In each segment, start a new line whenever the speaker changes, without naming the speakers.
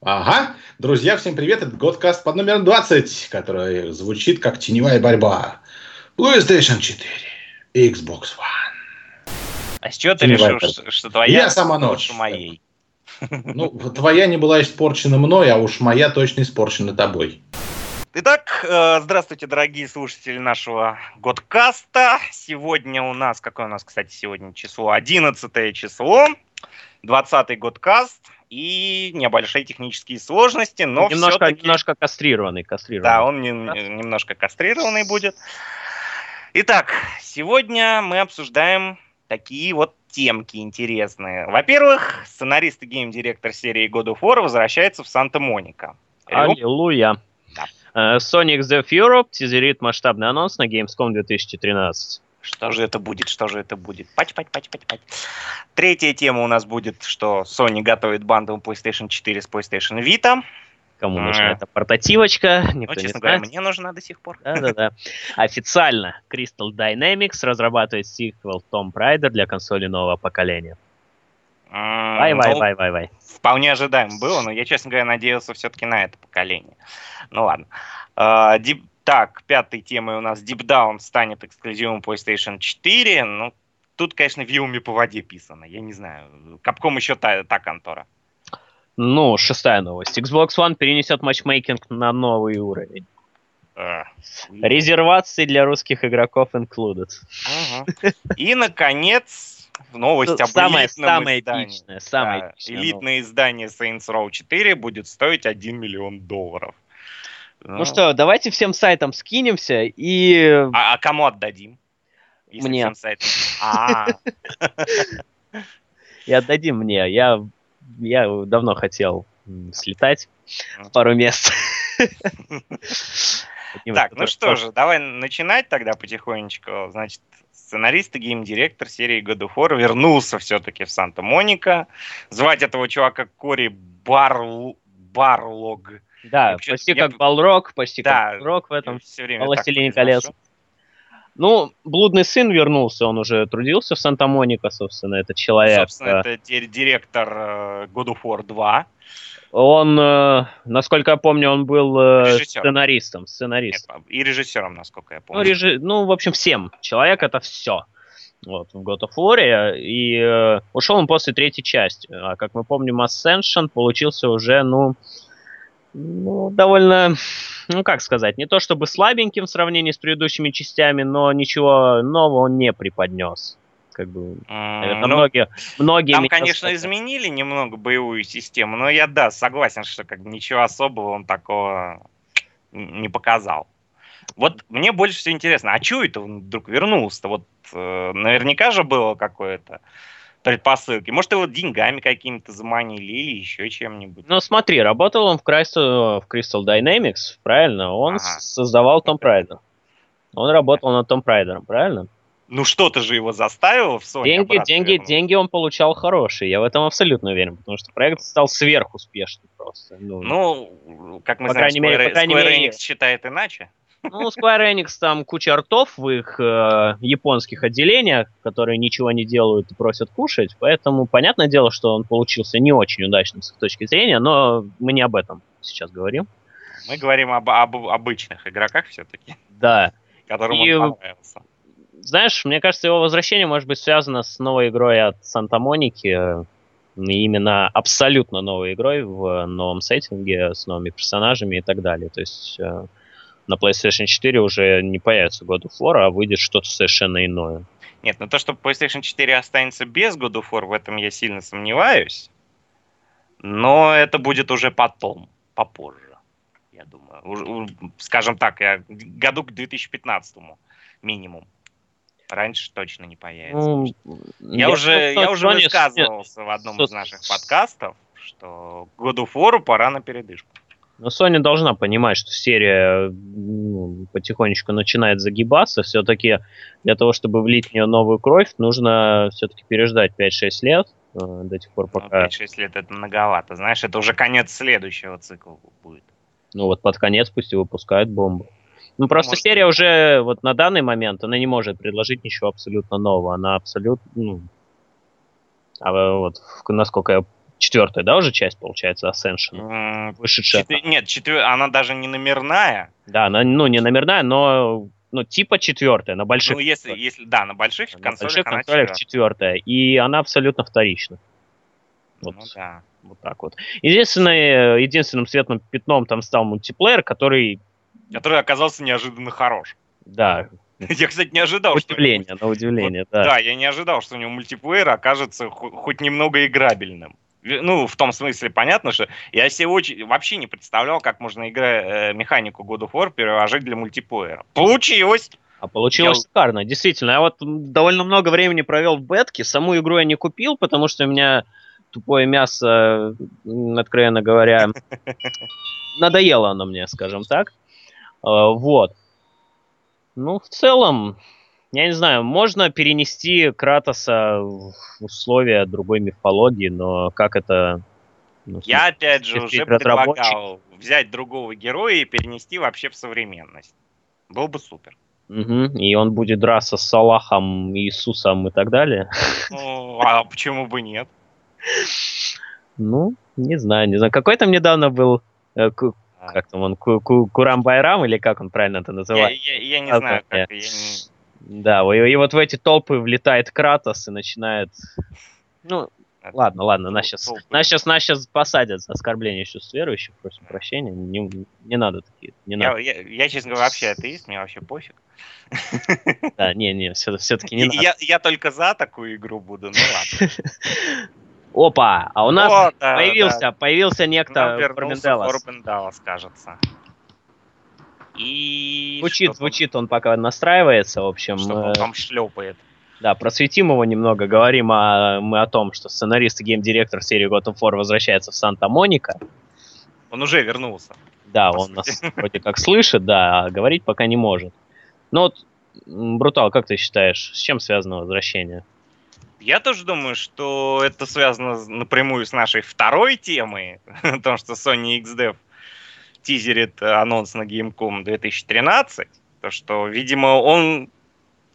Ага, друзья, всем привет, это Годкаст под номером 20, который звучит как теневая борьба. PlayStation 4, Xbox One.
А с чего ты решил, что, что твоя
Я сама ночь.
моей?
Ну, твоя не была испорчена мной, а уж моя точно испорчена тобой.
Итак, э, здравствуйте, дорогие слушатели нашего Годкаста. Сегодня у нас, какое у нас, кстати, сегодня число? 11 число, 20-й Годкаст и небольшие технические сложности, но
немножко, немножко кастрированный, кастрированный.
Да, он не, немножко кастрированный будет. Итак, сегодня мы обсуждаем такие вот темки интересные. Во-первых, сценарист и гейм-директор серии God of War возвращается в Санта-Моника.
Аллилуйя. Да. Uh, Sonic the Europe тизерит масштабный анонс на Gamescom 2013.
Что же это будет, что же это будет? Пать, пать, пать, пать, пать. Третья тема у нас будет, что Sony готовит бандл PlayStation 4 с PlayStation Vita.
Кому нужна эта портативочка, никто
ну, честно
не
говоря, мне нужна до сих пор.
Да-да-да. Официально Crystal Dynamics разрабатывает сиквел Tomb Raider для консоли нового поколения. Вай, вай,
Ну,
вай, вай, вай.
Вполне ожидаемо было, но я, честно говоря, надеялся все-таки на это поколение. Ну ладно. А, Deep- Так, пятой темой у нас Deep Down станет эксклюзивом PlayStation 4. Ну, тут, конечно, вилами по воде писано. Я не знаю. Капком еще та, та контора.
Ну, шестая новость. Xbox One перенесет матчмейкинг на новый уровень.
Э,
Резервации для русских игроков included.
И, наконец, новость об
Самое,
элитном
самое
издании.
эпичное, самое
Да,
эпичное
элитное издание Saints Row 4 будет стоить 1 миллион долларов.
Ну что, давайте всем сайтам скинемся и...
А, а кому отдадим? Если
Мне.
всем сайтам- А,
и отдадим мне. Я, я давно хотел слетать в пару мест.
Так, ну что же, давай начинать тогда потихонечку. Значит, сценарист и гейм-директор серии God of War вернулся все-таки в Санта-Моника. Звать этого чувака Кори Барл... Барлог.
Да,
вообще-
почти
я-
как Балрог, почти
Да,
как Балрог в этом.
Все время
«Властелине колец». Ну, блудный сын вернулся, он уже трудился в Санта-Моника, собственно, этот человек.
Собственно,
э,
это ди- директор э, God of War 2.
Он, э, насколько я помню, он был
Режиссером.
сценаристом, сценаристом.
И режиссером, насколько я
Ну,
помню.
режи... ну, в общем, всем. Человек это все. Вот, в God of War. И э, ушел он после третьей части. А как мы помним, Ascension получился уже, ну, ну, довольно, ну, как сказать, не то чтобы слабеньким в сравнении с предыдущими частями, но ничего нового он не преподнес. Как бы, наверное,
ну,
многие, многие
Там, конечно,
сказали.
изменили немного боевую систему, но я, да, согласен, что как бы ничего особого он такого не показал. Вот мне больше всего интересно, а чего это он вдруг вернулся? Вот э, наверняка же было какое-то предпосылки. Может, его деньгами какими-то заманили или еще чем-нибудь.
Ну, смотри, работал он в Crystal, в Crystal Dynamics, правильно? Он
Ага.
создавал Tomb Raider. Он работал над Tomb Raider, правильно?
Ну, что-то же его заставило в Sony
деньги, деньги,
вернуться.
деньги он получал хорошие. Я в этом абсолютно уверен, потому что проект стал сверхуспешным просто. Ну,
Ну, как мы
По
знаем,
крайней мере,
Square,
по крайней
Square
мере-
Enix считает иначе.
Ну, Square Enix там куча ртов в их э, японских отделениях, которые ничего не делают и просят кушать, поэтому понятное дело, что он получился не очень удачным с их точки зрения, но мы не об этом сейчас говорим.
Мы говорим об, об обычных игроках все-таки,
Да.
которым
И-
он понравился.
Знаешь, мне кажется, его возвращение может быть связано с новой игрой от Санта-Моники. Именно абсолютно новой игрой в новом сеттинге, с новыми персонажами и так далее. То есть э, на PlayStation 4 уже не появится God of War, а выйдет что-то совершенно иное.
Нет, ну то, что PlayStation 4 останется без God of War, в этом я сильно сомневаюсь. Но это будет уже потом, попозже, я думаю. Скажем так, я, году к 2015 минимум. Раньше точно не появится.
Ну,
я, уже,
думаю,
я уже
Sony-
высказывался в одном из наших подкастов, что of War пора на передышку.
Но Sony должна понимать, что серия ну, потихонечку начинает загибаться. Все-таки для того, чтобы влить в нее новую кровь, нужно все-таки переждать 5-6 лет э, до тех пор,
Ну,
пока
5-6 лет это многовато. Знаешь, это уже конец следующего цикла будет.
Ну вот под конец пусть и выпускают бомбу. Ну просто
Может
серия уже вот на данный момент она не может предложить ничего абсолютно нового. Она абсолютно, ну, а вот насколько я четвертая, да, уже часть, получается, Ascension?
Вышедшая. Четвер... Нет, четвер... она даже не номерная.
Да, она, ну, не номерная, но ну, типа четвертая, на больших. Ну,
если, если да, на больших на консолях.
больших консолях четвертая. И она абсолютно вторична.
Вот, ну, да.
вот так вот. Единственное, единственным светлым пятном там стал мультиплеер, который...
Который оказался неожиданно хорош.
Да.
Я, кстати, не ожидал,
удивление, что... На удивление, вот, да.
Да, я не ожидал, что у него мультиплеер окажется хоть немного играбельным. Ну, в том смысле, понятно, что я себе очень, вообще не представлял, как можно игра, э, механику God of War переложить для мультиплеера. Получилось!
А получилось я... шикарно, действительно. Я вот довольно много времени провел в бетке, саму игру я не купил, потому что у меня тупое мясо, откровенно говоря, надоело оно мне, скажем так. А, вот. Ну, в целом, я не знаю, можно перенести Кратоса в условия другой мифологии, но как это...
Ну, я, опять же, уже предлагал взять другого героя и перенести вообще в современность. Был бы супер.
Угу. И он будет драться с Салахом, Иисусом и так далее.
Ну, а почему бы нет?
Ну, не знаю, не знаю. Какой там недавно был э, а. как там он, Ку Ку Курам Байрам, или как он правильно это называет?
Я, я, я не знаю, как. Я не...
Да, и, и вот в эти толпы влетает Кратос и начинает... Ну, это... ладно, ладно, нас сейчас, нас сейчас, нас сейчас посадят за оскорбление чувств верующих, просим прощения, не, не надо такие, не
я,
надо.
Я, я, честно говоря, вообще атеист, мне вообще пофиг.
Да, не, не, все, все-таки не
надо. Я, я только за такую игру буду, ну ладно.
Опа, а у нас появился, появился некто
Форбенделас. Форбенделас, кажется. И
звучит, звучит, он пока настраивается, в общем.
Что он э, там шлепает.
Да, просветим его немного. Говорим о, мы о том, что сценарист и гейм-директор серии God of War возвращается в Санта-Моника.
Он уже вернулся.
Да, он нас вроде как слышит, да, а говорить пока не может. Ну вот, Брутал, как ты считаешь, с чем связано возвращение?
Я тоже думаю, что это связано напрямую с нашей второй темой, о том, что Sony XDev тизерит анонс на Gamecom 2013, то что, видимо, он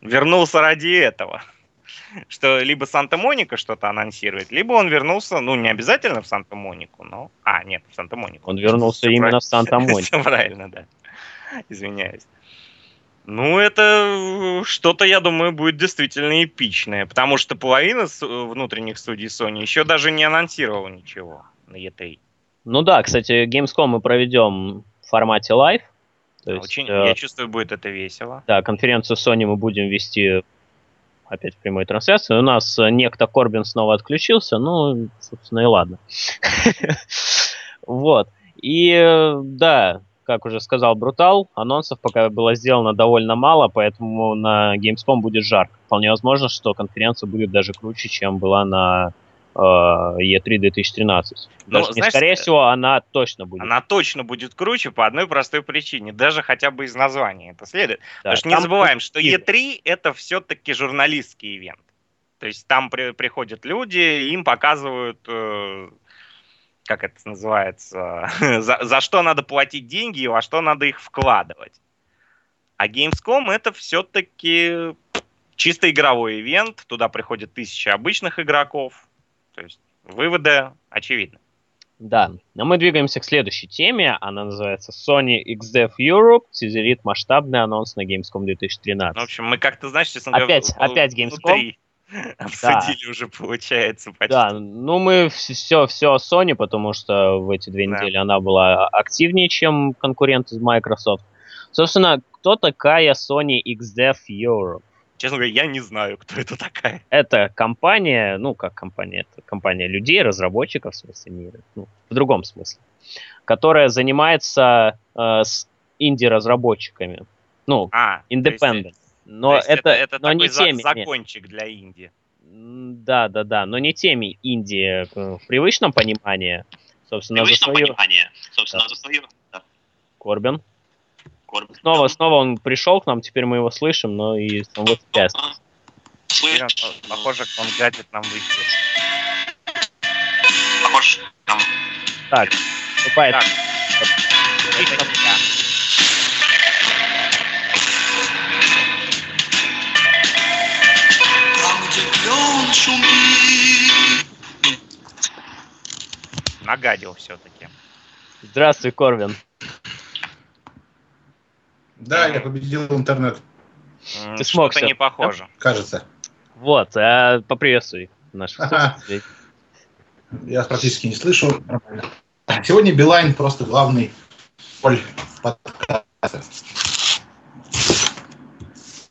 вернулся ради этого. Что либо Санта-Моника что-то анонсирует, либо он вернулся, ну, не обязательно в Санта-Монику, но... А, нет, в Санта-Монику.
Он вернулся именно в Санта-Монику.
Правильно, да. Извиняюсь. Ну, это что-то, я думаю, будет действительно эпичное, потому что половина внутренних студий Sony еще даже не анонсировала ничего на E3.
Ну да, кстати, Gamescom мы проведем в формате live.
То есть, Очень, э, я чувствую, будет это весело.
Да, конференцию Sony мы будем вести опять в прямой трансляции. У нас некто Корбин снова отключился, ну, собственно, и ладно. Вот. И э, да, как уже сказал Брутал, анонсов пока было сделано довольно мало, поэтому на Gamescom будет жарко. Вполне возможно, что конференция будет даже круче, чем была на э, E3 2013. Ну, даже знаешь, не скорее всего, она точно будет.
Она точно будет круче по одной простой причине, даже хотя бы из названия это следует. Да, Потому что не забываем, что E3 это все-таки журналистский ивент. То есть там при, приходят люди, им показывают э, как это называется, за, за что надо платить деньги и во что надо их вкладывать. А Gamescom это все-таки чисто игровой ивент, туда приходят тысячи обычных игроков. То есть выводы очевидны.
Да, но мы двигаемся к следующей теме. Она называется Sony XDev Europe. Тизерит масштабный анонс на Gamescom 2013. Ну,
в общем, мы как-то, знаешь, честно
опять, говоря, опять Gamescom.
Обсудили да. уже, получается, почти.
Да, ну мы все, все Sony, потому что в эти две да. недели она была активнее, чем конкурент из Microsoft. Собственно, кто такая Sony XDev Europe?
Честно говоря, я не знаю, кто это такая.
Это компания, ну как компания, это компания людей, разработчиков, в смысле, не, ну, в другом смысле, которая занимается э, с инди-разработчиками. Ну, а, independent. Но это, это,
это но не теми. закончик для Индии.
Да, да, да, но не теми Индии э, в привычном понимании. Собственно, в привычном за свою... понимании. Собственно, да. за свою. Да. Корбин. Корбин. Снова, снова он пришел к нам, теперь мы его слышим, но и он вот сейчас.
Похоже, он гадит нам в
Похоже, там. Так, вступает. Так. Это
нагадил все-таки.
Здравствуй, Корвин.
Да, я победил интернет,
Ты смог
Что-то
всё.
не похоже.
кажется.
Вот, а, поприветствуй наших
Ага.
слушателей.
Я практически не слышу. Сегодня Билайн просто главный поль подкаста.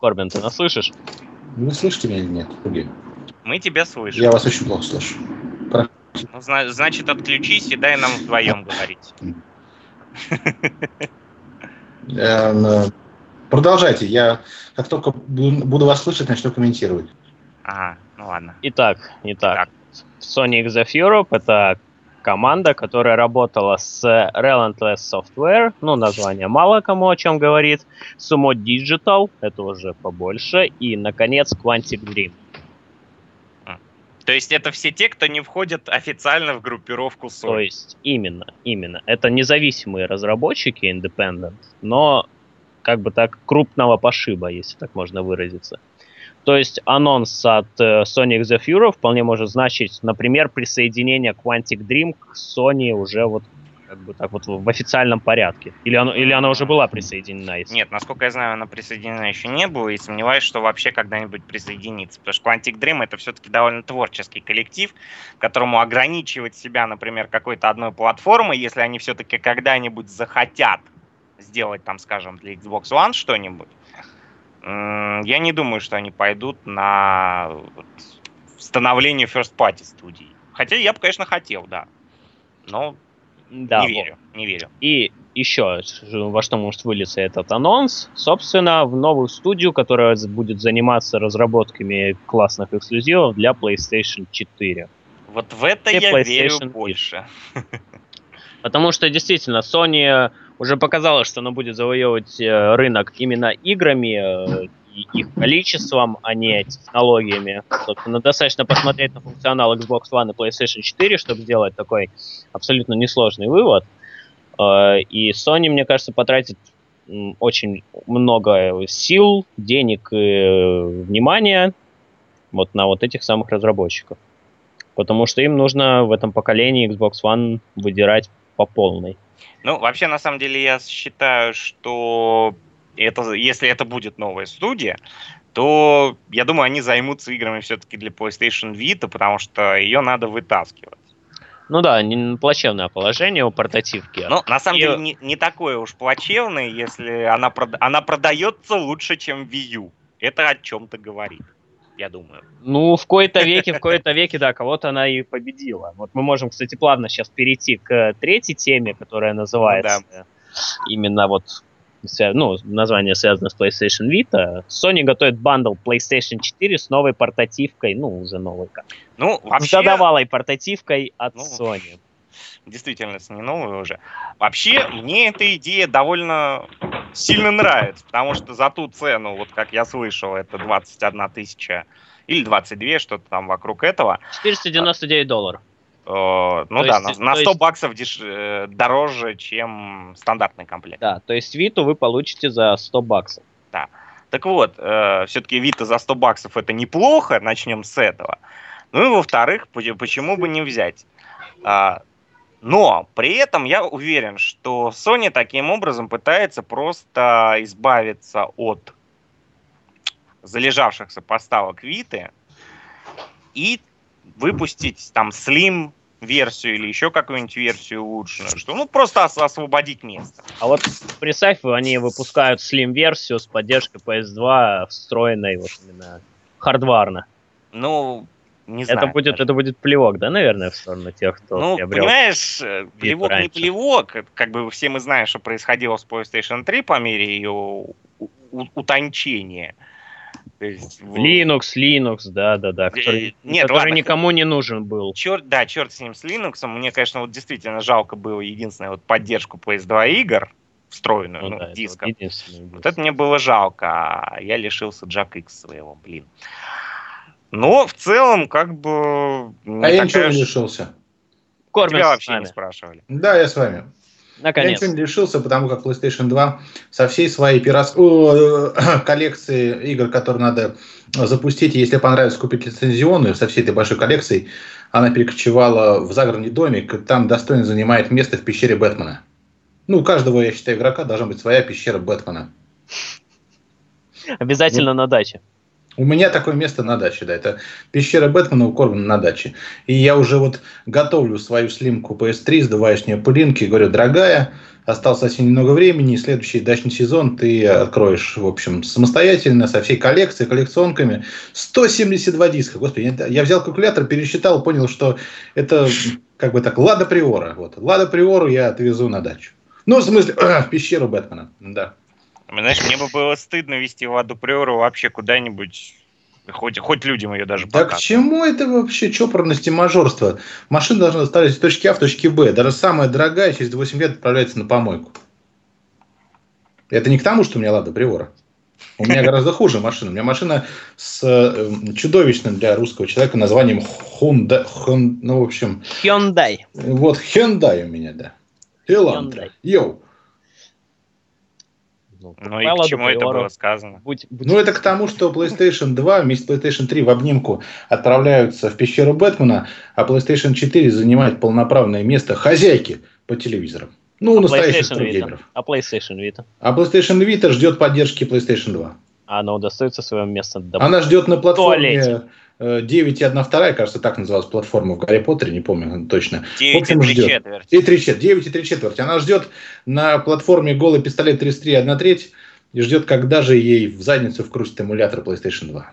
Корбин, ты нас слышишь?
Вы слышите меня или нет? Други?
Мы тебя слышим.
Я вас очень плохо слышу.
Ну, зна- значит, отключись и дай нам вдвоем говорить.
Э, Продолжайте. Я как только бу- буду вас слышать, начну комментировать.
Ага, ну ладно.
Итак, итак, Sony of Europe это команда, которая работала с Relentless Software, ну, название мало кому о чем говорит, Sumo Digital, это уже побольше, и, наконец, Quantic Dream.
То есть это все те, кто не входят официально в группировку
То
Sony.
есть, именно, именно. Это независимые разработчики, independent, но как бы так крупного пошиба, если так можно выразиться. То есть анонс от X of Europe вполне может значить, например, присоединение Quantic Dream к Sony уже вот как бы так вот в официальном порядке. Или, оно, или она уже была присоединена? если-
Нет, насколько я знаю, она присоединена еще не была, и сомневаюсь, что вообще когда-нибудь присоединится. Потому что Quantic Dream это все-таки довольно творческий коллектив, которому ограничивать себя, например, какой-то одной платформой, если они все-таки когда-нибудь захотят сделать там, скажем, для Xbox One что-нибудь, я не думаю, что они пойдут на становление First Party студий. Хотя я бы, конечно, хотел, да. Но
Да,
не
вот.
верю, не верю.
И еще, во что может вылиться этот анонс, собственно, в новую студию, которая будет заниматься разработками классных эксклюзивов для PlayStation 4.
Вот в это
И
я
PlayStation
верю больше.
Потому что действительно Sony уже показала, что она будет завоевывать э, рынок именно играми, э, их количеством, а не технологиями. Собственно, достаточно посмотреть на функционал Xbox One и PlayStation 4, чтобы сделать такой абсолютно несложный вывод. Э, И Sony, мне кажется, потратит очень много сил, денег и э, внимания вот на вот этих самых разработчиков. Потому что им нужно в этом поколении Xbox One выдирать по полной.
Ну, вообще, на самом деле, я считаю, что это, если это будет новая студия, то, я думаю, они займутся играми все-таки для PlayStation Vita, потому что ее надо вытаскивать.
Ну да, не- плачевное положение у портативки.
Но, на самом
И-
деле, не, не такое уж плачевное, если она, прод- она продается лучше, чем Wii U. Это о чем-то говорит, я думаю.
Ну, в кои-то веке, в кои-то веке, да, кого-то она и победила. Вот мы можем, кстати, плавно сейчас перейти к третьей теме, которая называется именно вот ну, название связано с PlayStation Vita. Sony готовит бандл PlayStation 4 с новой портативкой, ну, уже новой, как,
Ну,
с
вообще,
годовалой портативкой от
Ну,
Sony.
действительно, это не новая уже. Вообще, мне эта идея довольно сильно нравится, потому что за ту цену, вот как я слышал, это 21 тысяча или 22, что-то там вокруг этого.
499 долларов.
Э, ну
То
да,
есть-
на, на
то
100
есть-
баксов деш- э, дороже, чем стандартный комплект.
Да, то есть Виту вы получите за 100 баксов.
Так вот, все-таки Вита за 100 баксов это неплохо, начнем с этого. Ну и во-вторых, поч- почему бы не взять? А, Но при этом я уверен, что Sony таким образом пытается просто избавиться от залежавшихся поставок Виты и выпустить там Slim версию или еще какую-нибудь версию улучшенную, что ну просто ос- освободить место.
А вот представь, они выпускают Slim-версию с поддержкой PS2, встроенной вот именно хардварно.
Ну, не знаю.
Это будет,
даже.
это будет плевок, да, наверное, в сторону тех, кто
Ну,
приобрел.
понимаешь, э, плевок не
раньше.
плевок. Это Как бы все мы знаем, что происходило с PlayStation 3 по мере ее утончения. То есть, в-
Linux, Linux, да-да-да, который,
Э, нет,
который
ладно.
никому не нужен был.
Черт, да, черт с ним, с Linux. Мне, конечно, вот действительно жалко было единственное вот поддержку PS2 игр встроенную, ну,
да, это
диском.
вот единственный
Вот это мне было жалко, а я лишился Jack X своего, блин. Но в целом, как бы...
А я
такая
ничего не лишился.
Корбин
Тебя вообще не спрашивали.
Да, я с вами.
Наконец.
Я не лишился, потому как PlayStation 2 со всей своей пирос... Коллекции игр, которые надо запустить, если понравится купить лицензионную, со всей этой большой коллекцией, она перекочевала в загородный домик, и там достойно занимает место в пещере Бэтмена. Ну, у каждого, я считаю, игрока должна быть своя пещера Бэтмена.
Обязательно на даче.
У меня такое место на даче, да, это пещера Бэтмена у Корбана на даче. И я уже вот готовлю свою слимку PS3, сдуваю с нее пылинки, говорю, дорогая, осталось совсем немного времени, и следующий дачный сезон ты откроешь, в общем, самостоятельно, со всей коллекцией, коллекционками. 172 диска, господи, я взял калькулятор, пересчитал, понял, что это как бы так, Лада Приора. Вот. Лада Приору я отвезу на дачу. Ну, в смысле, в пещеру Бэтмена, да.
Знаешь, мне бы было стыдно вести Ладу Приору вообще куда-нибудь, хоть, хоть людям ее даже
Да
показывать.
к чему это вообще чопорность и мажорство? Машина должна доставить из точки А в точке Б. Даже самая дорогая через 8 лет отправляется на помойку. Это не к тому, что у меня Лада Приора. У меня гораздо хуже машина. У меня машина с э, чудовищным для русского человека названием Honda. Хон, ну, в общем,
Hyundai.
вот Hyundai у меня, да.
Hyundai.
Йоу.
Ну,
Ну и к чему это было сказано?
Будь- будь-
Ну, это к тому, что PlayStation 2 вместе с PlayStation 3 в обнимку отправляются в пещеру Бэтмена, а PlayStation 4 занимает полноправное место хозяйки по телевизорам. Ну, у настоящих трудгеймеров.
А PlayStation Vita?
А PlayStation Vita ждет поддержки PlayStation 2.
А она удостоится своего места.
Она ждет на платформе
туалете.
э, 9.1.2, кажется, так называлась платформа в Гарри Поттере, не помню точно.
9 и
общем,
3
ждет.
четверти.
И 3 четверти, 9 и 3 четверти. Она ждет на платформе голый пистолет 33 1 треть и ждет, когда же ей в задницу вкрутит эмулятор PlayStation 2.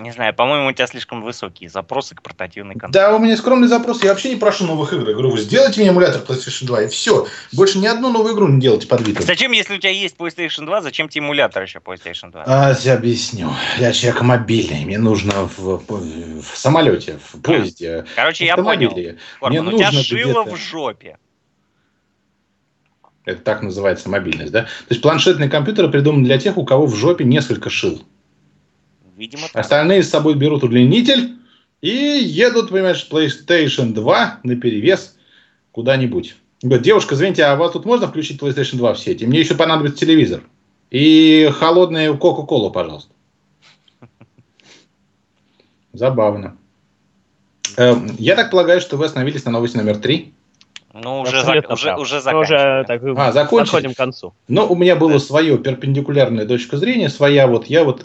Не знаю, по-моему, у тебя слишком высокие запросы к портативной консоли.
Да, у меня скромный запрос. Я вообще не прошу новых игр. Я говорю, вы сделайте мне эмулятор PlayStation 2, и все. Больше ни одну новую игру не делайте под Vita.
Зачем, если у тебя есть PlayStation 2, зачем тебе эмулятор еще PlayStation 2?
А, я объясню. Я человек мобильный. Мне нужно в, в- в самолете, в поезде,
Короче,
в
я понял.
мне
у тебя шило в жопе.
Это так называется мобильность, да? То есть планшетные компьютеры придуманы для тех, у кого в жопе несколько шил.
Видимо, так.
Остальные с собой берут удлинитель и едут, понимаешь, PlayStation 2 на перевес куда-нибудь. Говорит, девушка, извините, а у вас тут можно включить PlayStation 2 в сети? Мне еще понадобится телевизор. И холодную Кока-Колу, пожалуйста. Забавно. Эм, Я так полагаю, что вы остановились на новости номер три.
Ну, уже, зак- уже,
прав.
уже
Мы уже
заканчиваем.
так,
А, закончили?
подходим к концу.
Но у меня было свое перпендикулярная точка зрения, своя вот, я вот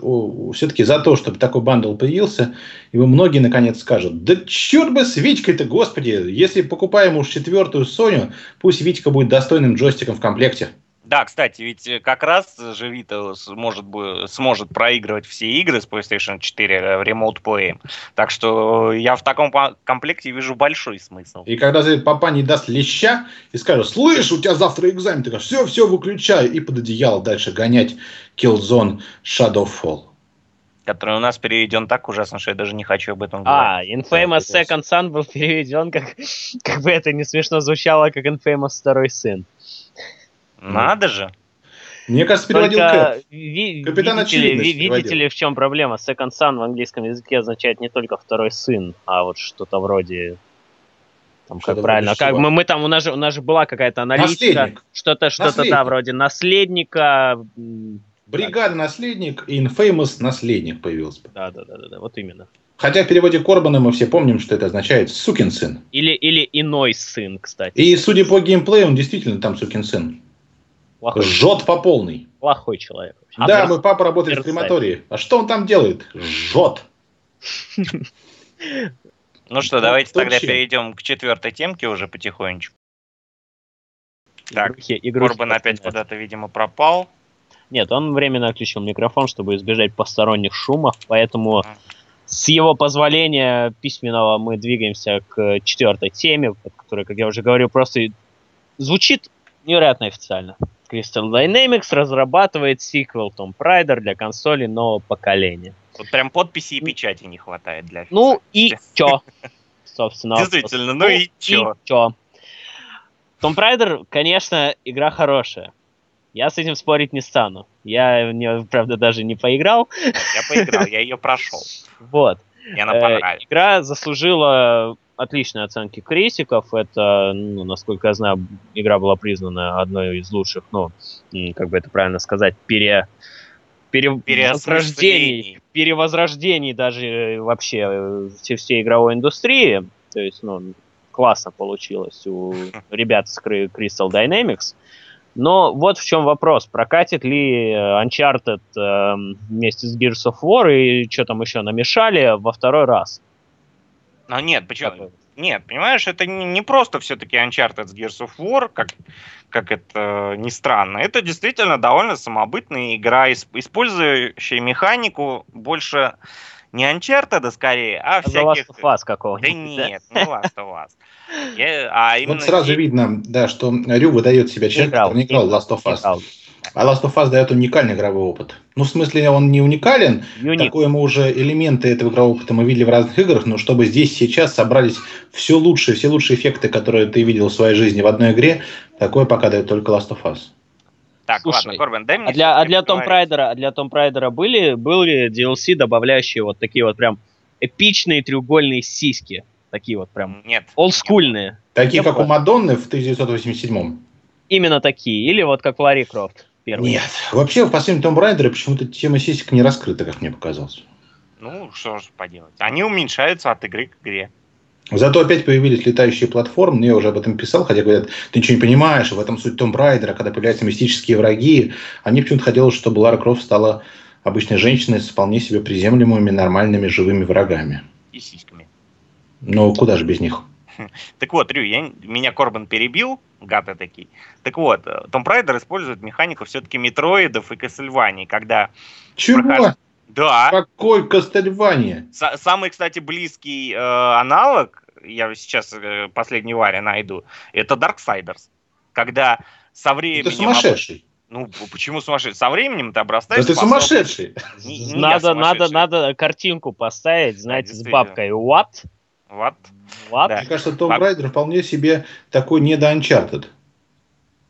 все-таки за то, чтобы такой бандл появился, и вы многие наконец скажут, да черт бы с Витькой-то, господи, если покупаем уж четвертую Соню, пусть Витька будет достойным джойстиком в комплекте.
Да, кстати, ведь э, как раз же Vita сможет, сможет проигрывать все игры с PlayStation 4 э, Remote Play. Так что я в таком комплекте вижу большой смысл.
И когда это папа не даст леща и скажет, слышь, у тебя завтра экзамен, ты говоришь, все, все, выключаю, и под одеяло дальше гонять Killzone Shadowfall.
Который у нас переведен так ужасно, что я даже не хочу об этом говорить.
А, Infamous Second Son был переведен, как, как бы это не смешно звучало, как Infamous Второй Сын.
Надо же.
Мне кажется, переводил
Только
Кэп.
ви-
Капитан
видите, ли, ви- видите ли, в чем проблема? Second Son в английском языке означает не только второй сын, а вот что-то вроде... Там, как
Что-то
правильно?
вроде
Как мы, мы там, у нас же, у нас же была какая-то аналитика. Что-то, что-то, да, вроде наследника.
Бригада наследник и Infamous наследник появился.
Да, да, да, да, да, вот именно.
Хотя в переводе Корбана мы все помним, что это означает сукин сын.
Или, или иной сын, кстати.
И судя по геймплею, он действительно там сукин сын.
Плохой,
Жжет по полной.
плохой человек. вообще.
да,
А,
мой папа работает в
мерзавец.
крематории. А что он там делает? Жжет.
Ну что, давайте тогда перейдем к четвертой темке уже потихонечку. Так, Корбан опять куда-то, видимо, пропал.
Нет, он временно отключил микрофон, чтобы избежать посторонних шумов, поэтому с его позволения письменного мы двигаемся к четвертой теме, под которой, как я уже говорил, просто звучит невероятно официально. Crystal Dynamics разрабатывает сиквел Tomb Raider для консолей нового поколения.
Тут прям подписи и печати не хватает для
Ну и чё? Собственно.
Действительно, ну и чё?
чё? Tomb Raider, конечно, игра хорошая. Я с этим спорить не стану. Я в нее, правда, даже не поиграл.
Я поиграл, я ее прошел.
Вот.
И она
Э,
понравилась.
игра заслужила отличные оценки критиков. Это, ну, насколько я знаю, игра была признана одной из лучших, ну, как бы это правильно сказать, пере, перевозрождений, перевозрождений даже э, вообще э, всей, всей игровой индустрии. То есть, ну, классно получилось у ребят с Crystal Dynamics. Но вот в чем вопрос. Прокатит ли э, Uncharted э, вместе с Gears of War и что там еще намешали во второй раз?
А нет, почему? Нет, понимаешь, это не, не просто все-таки Uncharted с Gears of War, как, как это э, ни странно. Это действительно довольно самобытная игра, использующая механику больше не Uncharted, скорее, а, а всяких...
Last of Us какого-нибудь.
Да нет, не Last of Us. Я, а
именно... Вот сразу видно, да, что Рю выдает себя человек, который не играл в Last of Us. А Last of Us дает уникальный игровой опыт. Ну, в смысле, он не уникален. Юник. Такое мы уже элементы этого игрового опыта мы видели в разных играх, но чтобы здесь сейчас собрались все лучшие, все лучшие эффекты, которые ты видел в своей жизни в одной игре, такое пока дает только Last of Us.
Так, Слушай, ладно, Корбин, дай мне... А для, а для Том Прайдера, а для Том Прайдера были, были DLC, добавляющие вот такие вот прям эпичные треугольные сиськи? Такие вот прям
Нет.
олдскульные.
Такие, как у Мадонны в 1987-м?
Именно такие. Или вот как Ларри Крофт.
Первый. Нет. Вообще в последнем Том Райдере почему-то тема сисек не раскрыта, как мне показалось.
Ну, что же поделать. Они уменьшаются от игры к игре.
Зато опять появились летающие платформы, я уже об этом писал, хотя говорят, ты ничего не понимаешь, в этом суть Том Брайдера, когда появляются мистические враги. Они почему-то хотели, чтобы Лара Крофт стала обычной женщиной с вполне себе приземлемыми, нормальными, живыми врагами.
И сиськами.
Ну, куда же без них?
Так вот, Рю, я, меня Корбан перебил, гад такие. Так вот, Том Прайдер использует механику все-таки метроидов и Кассельвании, когда...
Чего? Прохож...
Да.
Какой Кастельвания?
С- самый, кстати, близкий э, аналог, я сейчас э, последний варе найду, это Darksiders. Когда со временем...
Это сумасшедший.
Ну, почему сумасшедший? Со временем ты обрастаешь...
Да ты сумасшедший!
Не, не надо, надо, надо картинку поставить, знаете, да, с бабкой. What?
What?
Да. Мне кажется, Том Райдер вполне себе такой не до Uncharted.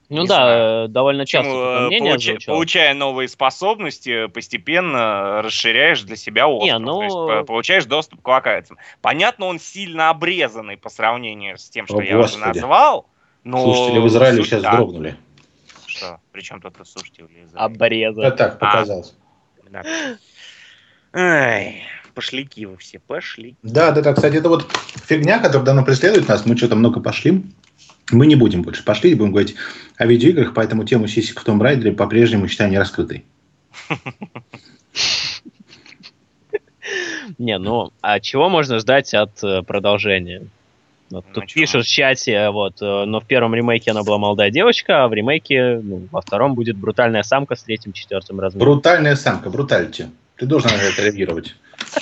Ну не да, знаю. довольно часто Почему,
мнение получ... Получая новые способности, постепенно расширяешь для себя остров. Не, ну... То есть, получаешь доступ к локациям. Понятно, он сильно обрезанный по сравнению с тем, что О, я Господи. уже назвал. Но...
Слушатели в Израиле сейчас да. дрогнули.
Что? Причем тут слушатели в
Израиле? Обрезан.
Да так, показалось. А, да.
Пошляки вы все, пошли.
Да, да, да, кстати, это вот фигня, которая давно преследует нас. Мы что-то много пошли. Мы не будем больше пошли, будем говорить о видеоиграх, поэтому тему сисек в том Райдере по-прежнему считаю не раскрытой.
Не, ну, а чего можно ждать от э, продолжения? Вот, тут ну, пишут в чате, вот, э, но в первом ремейке она была молодая девочка, а в ремейке, ну, во втором будет брутальная самка с третьим, четвертым размером.
Брутальная самка, брутальти. Ты должен на это реагировать.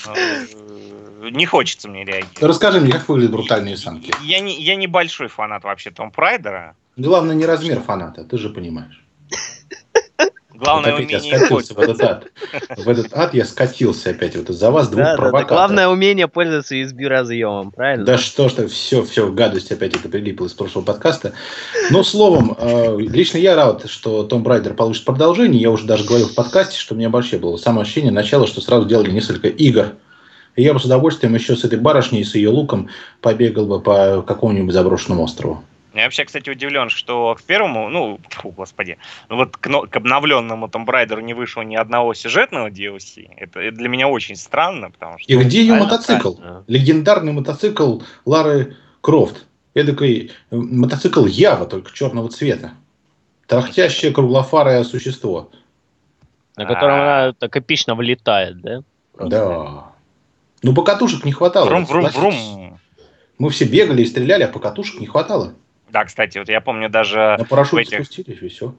Э,
не хочется мне реагировать.
Расскажи мне, как выглядят брутальные самки?
Я не, я не большой фанат вообще Том Прайдера.
Главное не размер фаната, ты же понимаешь.
Главное вот опять
умение я скатился в этот ад. В этот ад я скатился опять. Вот из-за вас двух да, провокаторов. Да,
главное умение пользоваться USB разъемом, правильно?
Да что ж, все, все, гадость опять это прилипло из прошлого подкаста. Но словом, э, лично я рад, что Том Брайдер получит продолжение. Я уже даже говорил в подкасте, что у меня вообще было самое ощущение начала, что сразу делали несколько игр и я бы с удовольствием еще с этой барышней, с ее луком побегал бы по какому-нибудь заброшенному острову.
Я вообще, кстати, удивлен, что к первому, ну, фу, господи, ну вот к, к обновленному Tomb Raider не вышло ни одного сюжетного DLC. Это, это для меня очень странно, потому что...
И где ее мотоцикл? Правильно. Легендарный мотоцикл Лары Крофт. Эдакий э, мотоцикл Ява, только черного цвета. Трахтящее круглофарое существо.
На котором а... она так эпично влетает, да?
Просто. Да. Ну, покатушек не хватало. Врум, врум, врум. Мы все бегали и стреляли, а покатушек не хватало.
Да, кстати, вот я помню даже...
На парашют этих... спустились, и все.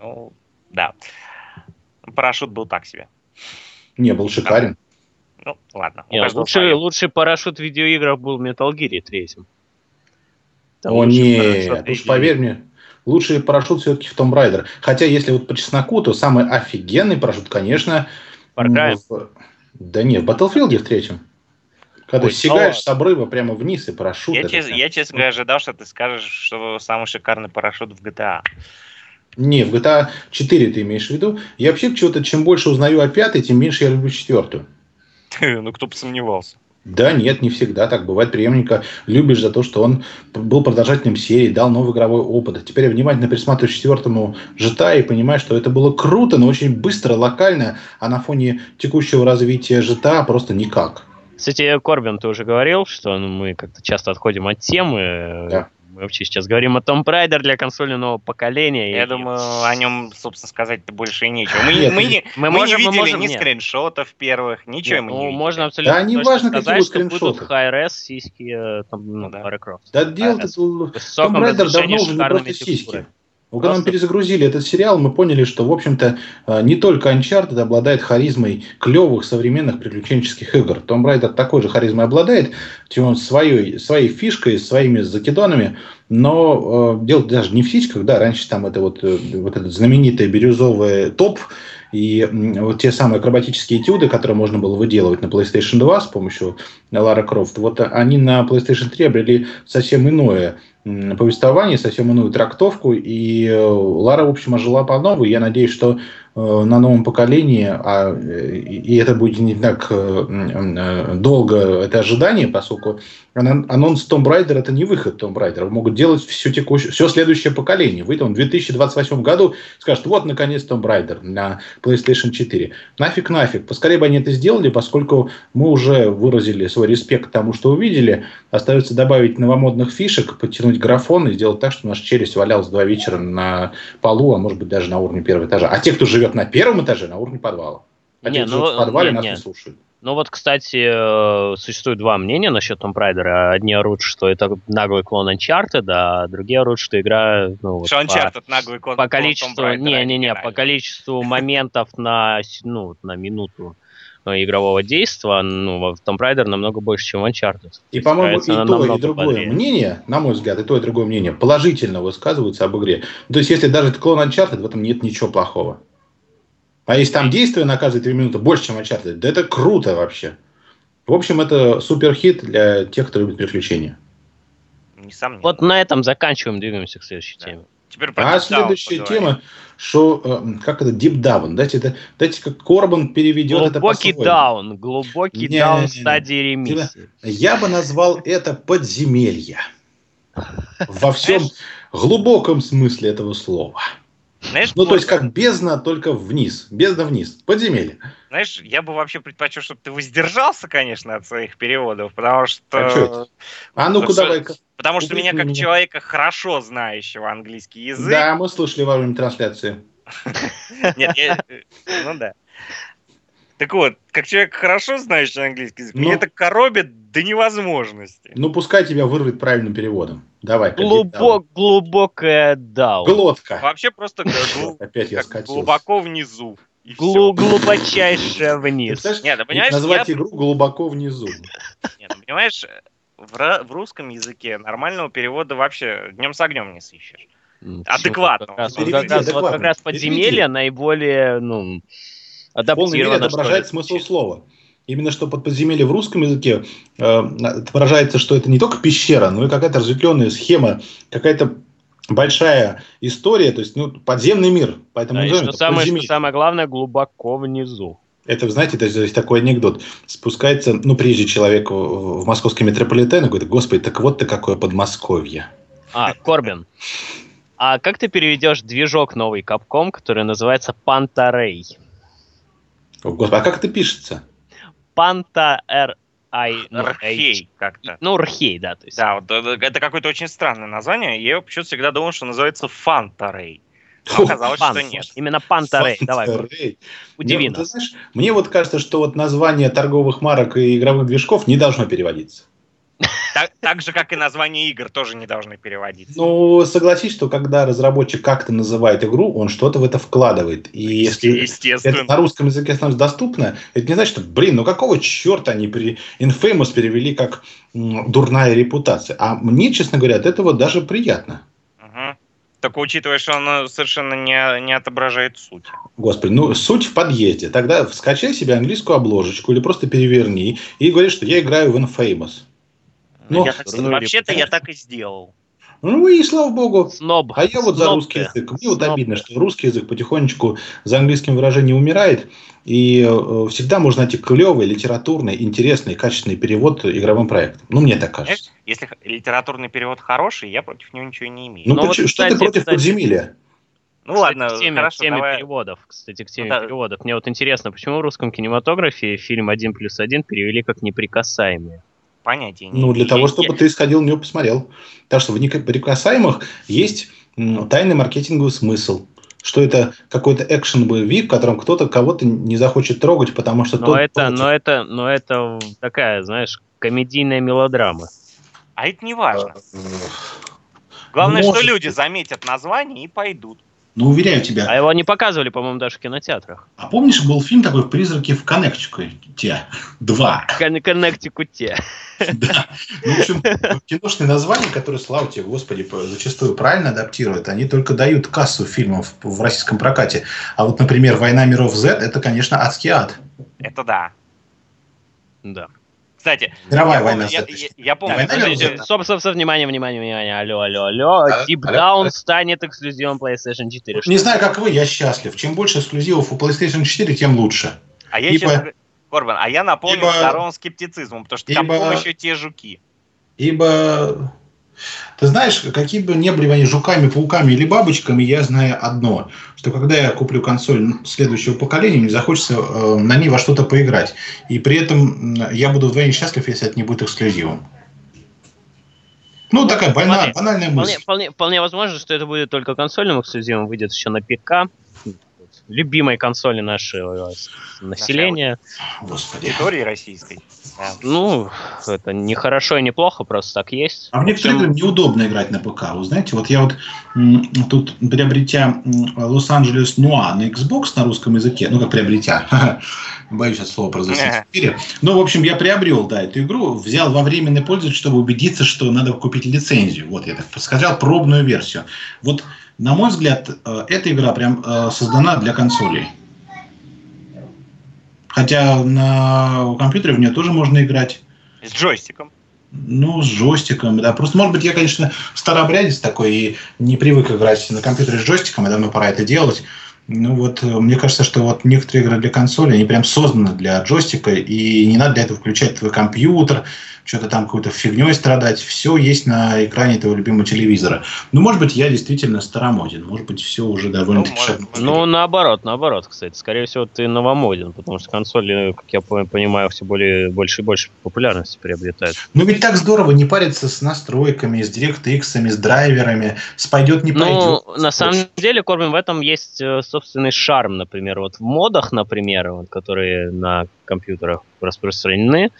Ну, да. Парашют был так себе.
Не, был шикарен.
Ну, ладно.
Не, лучший, лучший парашют в видеоиграх был в Metal Gear 3.
О, нет, уж поверь мне, лучший парашют все-таки в Tomb Raider. Хотя, если вот по чесноку, то самый офигенный парашют, конечно...
Far Cry. В...
Да нет, в Battlefield в третьем. Когда Ой, ты сигаешь с обрыва прямо вниз и парашют.
Я, чест, я, честно говоря, ожидал, что ты скажешь, что самый шикарный парашют в GTA.
Не, в GTA 4 ты имеешь в виду. Я вообще что-то, чем больше узнаю о пятой, тем меньше я люблю четвертую.
Ну, кто бы сомневался.
Да, нет, не всегда так. Бывает преемника любишь за то, что он был продолжателем серии, дал новый игровой опыт. Теперь я внимательно присматриваюсь к четвертому GTA и понимаю, что это было круто, но очень быстро, локально, а на фоне текущего развития GTA просто никак.
Кстати, Корбин, ты уже говорил, что ну, мы как-то часто отходим от темы. Да. Мы вообще сейчас говорим о Том Прайдер для консоли нового поколения.
Я и... думаю, о нем, собственно, сказать-то больше и нечего. Мы, нет, мы, не, мы, мы можем, не видели мы можем, ни нет. скриншотов первых, ничего нет, мы не ну, видели.
Можно абсолютно
да, не важно,
сказать, что будут high-res сиськи э, там, ну, да. Croft.
Да, дело-то... Том Прайдер давно уже не просто сиськи. Ну, когда мы перезагрузили этот сериал, мы поняли, что, в общем-то, э, не только Uncharted обладает харизмой клевых современных приключенческих игр. Том Райдер такой же харизмой обладает, он своей, своей фишкой, своими закидонами, но э, дело даже не в сиськах, да, раньше там это вот, э, вот этот знаменитый бирюзовый топ, и вот те самые акробатические этюды, которые можно было выделывать на PlayStation 2 с помощью Лара Крофт, вот они на PlayStation 3 обрели совсем иное повествование, совсем иную трактовку, и э, Лара, в общем, ожила по новой. Я надеюсь, что на новом поколении, а, и это будет не так э, э, долго, это ожидание, поскольку анонс Tomb Raider это не выход Tomb Raider. Могут делать все, текущее, все следующее поколение. Выйдет он в 2028 году, скажут, вот, наконец, Tomb Raider на PlayStation 4. Нафиг, нафиг. Поскорее бы они это сделали, поскольку мы уже выразили свой респект тому, что увидели. Остается добавить новомодных фишек, подтянуть графон и сделать так, чтобы наша челюсть валялась два вечера на полу, а может быть даже на уровне первого этажа. А те, кто живет живет на первом этаже, на уровне подвала.
А не, ну, в подвале не, нас не. не слушают. Ну вот, кстати, э, существует два мнения насчет Tomb Raider. Одни орут, что это наглый клон Uncharted, а другие орут, что игра... Ну, вот,
что Uncharted по, наглый клон
По количеству... Не-не-не, по количеству моментов на, ну, на минуту э, игрового действия, ну, в Tomb Raider намного больше, чем Uncharted.
И, по-моему, и то, и другое бодрее. мнение, на мой взгляд, и то, и другое мнение положительно высказываются об игре. То есть, если даже это клон Uncharted, в этом нет ничего плохого. А если там действие на каждые три минуты больше, чем Uncharted, да это круто вообще. В общем, это супер хит для тех, кто любит приключения.
Несомненно. Вот на этом заканчиваем, двигаемся к следующей да. теме.
Теперь а следующая поговорим. тема, что э, как это deep down, дайте это, дайте как Корбан переведет
глубокий это даун, глубокий не, даун стадии ремиссии.
Я бы назвал это подземелье во всем глубоком смысле этого слова. Знаешь, ну, то есть как бездна, только вниз. Бездна вниз. Подземелье.
Знаешь, я бы вообще предпочел, чтобы ты воздержался, конечно, от своих переводов, потому что...
А, что а ну-ка давай-ка.
Потому что меня, как меня. человека, хорошо знающего английский язык...
Да, мы слушали во время трансляции.
Нет, ну да. Так вот, как человек хорошо знающий английский язык, ну, мне это коробит до невозможности.
Ну, пускай тебя вырвет правильным переводом. Давай.
Глубок, глубокая дау.
Глотка.
Вообще просто Опять я глубоко внизу.
Глу глубочайшее вниз.
Нет, ты понимаешь, назвать я... игру глубоко внизу.
Нет, ну, понимаешь, в, в русском языке нормального перевода вообще днем с огнем не сыщешь. Адекватно.
Вот как раз, вот как раз подземелье наиболее, ну,
адаптировано. отображает смысл слова. Именно что под подземелье в русском языке э, отображается, что это не только пещера, но и какая-то разветвленная схема, какая-то большая история, то есть ну, подземный мир.
Поэтому да, и что, самое, что самое главное, глубоко внизу.
Это, знаете, это есть такой анекдот. Спускается, ну, прежде человек в, в московский метрополитен и говорит, господи, так вот ты какое Подмосковье.
А, Корбин. А как ты переведешь движок новый Капком, который называется Пантарей?
Господи, а как это пишется?
Панта Р Ай,
ну, Рхей как-то.
Ну, Рхей, да. То есть.
Да, вот это какое-то очень странное название. Я почему-то всегда думал, что называется Фантарей. Но оказалось, Фан, что нет.
Именно Пантарей. Давай, удиви
нас. Знаешь, мне вот кажется, что вот название торговых марок и игровых движков не должно переводиться.
Так, так же, как и название игр, тоже не должны переводиться.
Ну, согласись, что когда разработчик как-то называет игру, он что-то в это вкладывает. И если это на русском языке становится доступно, это не значит, что, блин, ну какого черта они при Infamous перевели как дурная репутация. А мне, честно говоря, от этого даже приятно.
Угу. Только учитывая, что оно совершенно не, не отображает суть.
Господи, ну суть в подъезде. Тогда скачай себе английскую обложечку или просто переверни и говори, что я играю в Infamous.
Ну, Вообще-то я так и сделал.
Ну и слава богу.
Сноб.
А я вот за
Сноб
русский
ты.
язык. Мне вот
Сноб
обидно,
ты.
что русский язык потихонечку за английским выражением умирает. И э, всегда можно найти клевый, литературный, интересный, качественный перевод игровым проектом. Ну, мне так
Знаешь,
кажется.
если х- литературный перевод хороший, я против него ничего не имею.
Ну,
Ну, вот,
почему- что ты
кстати,
против
кстати,
подземелья?
Ну
Кстати,
ладно,
к теме,
хорошо,
к теме
давай.
переводов. Кстати, к теме
да.
переводов. Мне вот интересно, почему в русском кинематографе фильм «Один плюс один» перевели как «Неприкасаемые».
Понятия не
Ну, для того, чтобы ты сходил в него посмотрел. Так что в неприкасаемых есть тайный маркетинговый смысл. Что это какой-то экшен-боевик, в котором кто-то кого-то не захочет трогать, потому что
Но
тот
это,
против.
но это, но это такая, знаешь, комедийная мелодрама.
А это не важно. Главное,
Может
что люди заметят название и пойдут.
Ну, уверяю тебя.
А его не показывали, по-моему, даже в кинотеатрах.
А помнишь, был фильм такой «Призраки в Коннектикуте»? Два.
Кон- Коннектикуте.
Да. Ну, в общем, киношные названия, которые, слава тебе, Господи, по- зачастую правильно адаптируют, они только дают кассу фильмов в российском прокате. А вот, например, «Война миров Z» это, конечно, адский ад.
Это да.
Да.
Кстати,
Мировая
я,
война
помню, я,
Z.
я- я помню,
Война.
Стоп, стоп, стоп, внимание, внимание, внимание. Алло, алло, алло.
А,
Deep
алло,
Down
алло.
станет эксклюзивом PlayStation 4.
Не знаю, как вы, я счастлив. Чем больше эксклюзивов у PlayStation 4, тем лучше.
а я
ибо-
сейчас... Корбан, а я наполнен
ибо-
здоровым скептицизмом, потому что
ибо-
Capcom еще те жуки.
Ибо, ты знаешь, какие бы ни были они жуками, пауками или бабочками, я знаю одно, что когда я куплю консоль следующего поколения, мне захочется э, на ней во что-то поиграть. И при этом я буду вдвойне счастлив, если это не будет эксклюзивом. Ну, такая
вполне-
банальная
Вполне,
мысль.
вполне, вполне возможно, что это будет только консольным эксклюзивом, выйдет еще на ПК. Любимой консоли нашего э, населения.
Господи.
Территории российской. Да.
Ну, это не хорошо и не плохо, просто так есть.
А в некоторые игры неудобно играть на ПК. Вы знаете, вот я вот тут приобретя Лос-Анджелес Нуа на Xbox на русском языке, ну как приобретя, боюсь от слова произносить в эфире. Ну, в общем, я приобрел, да, эту игру, взял во временный пользователь, чтобы убедиться, что надо купить лицензию. Вот я так скачал пробную версию. Вот, на мой взгляд, э, эта игра прям э, создана для консолей. Хотя на компьютере в нее тоже можно играть.
С джойстиком.
Ну, с джойстиком, да. Просто, может быть, я, конечно, старообрядец такой и не привык играть на компьютере с джойстиком, и давно пора это делать. Ну вот, э, мне кажется, что вот некоторые игры для консоли, они прям созданы для джойстика, и не надо для этого включать твой компьютер, что-то там какой-то фигней страдать. Все есть на экране твоего любимого телевизора. Ну, может быть, я действительно старомоден. Может быть, все уже довольно-таки
может
шагнуло
быть.
вперед.
Ну, наоборот, наоборот, кстати. Скорее всего, ты новомоден, потому что консоли, как я по- понимаю, все более больше и больше популярности приобретают.
Ну, ведь так здорово не париться с настройками, с DirectX, с драйверами, с пойдет, не
Ну,
пойдет.
на самом деле, Корбин, в этом есть э, собственный шарм, например. Вот в модах, например, вот, которые на компьютерах распространены,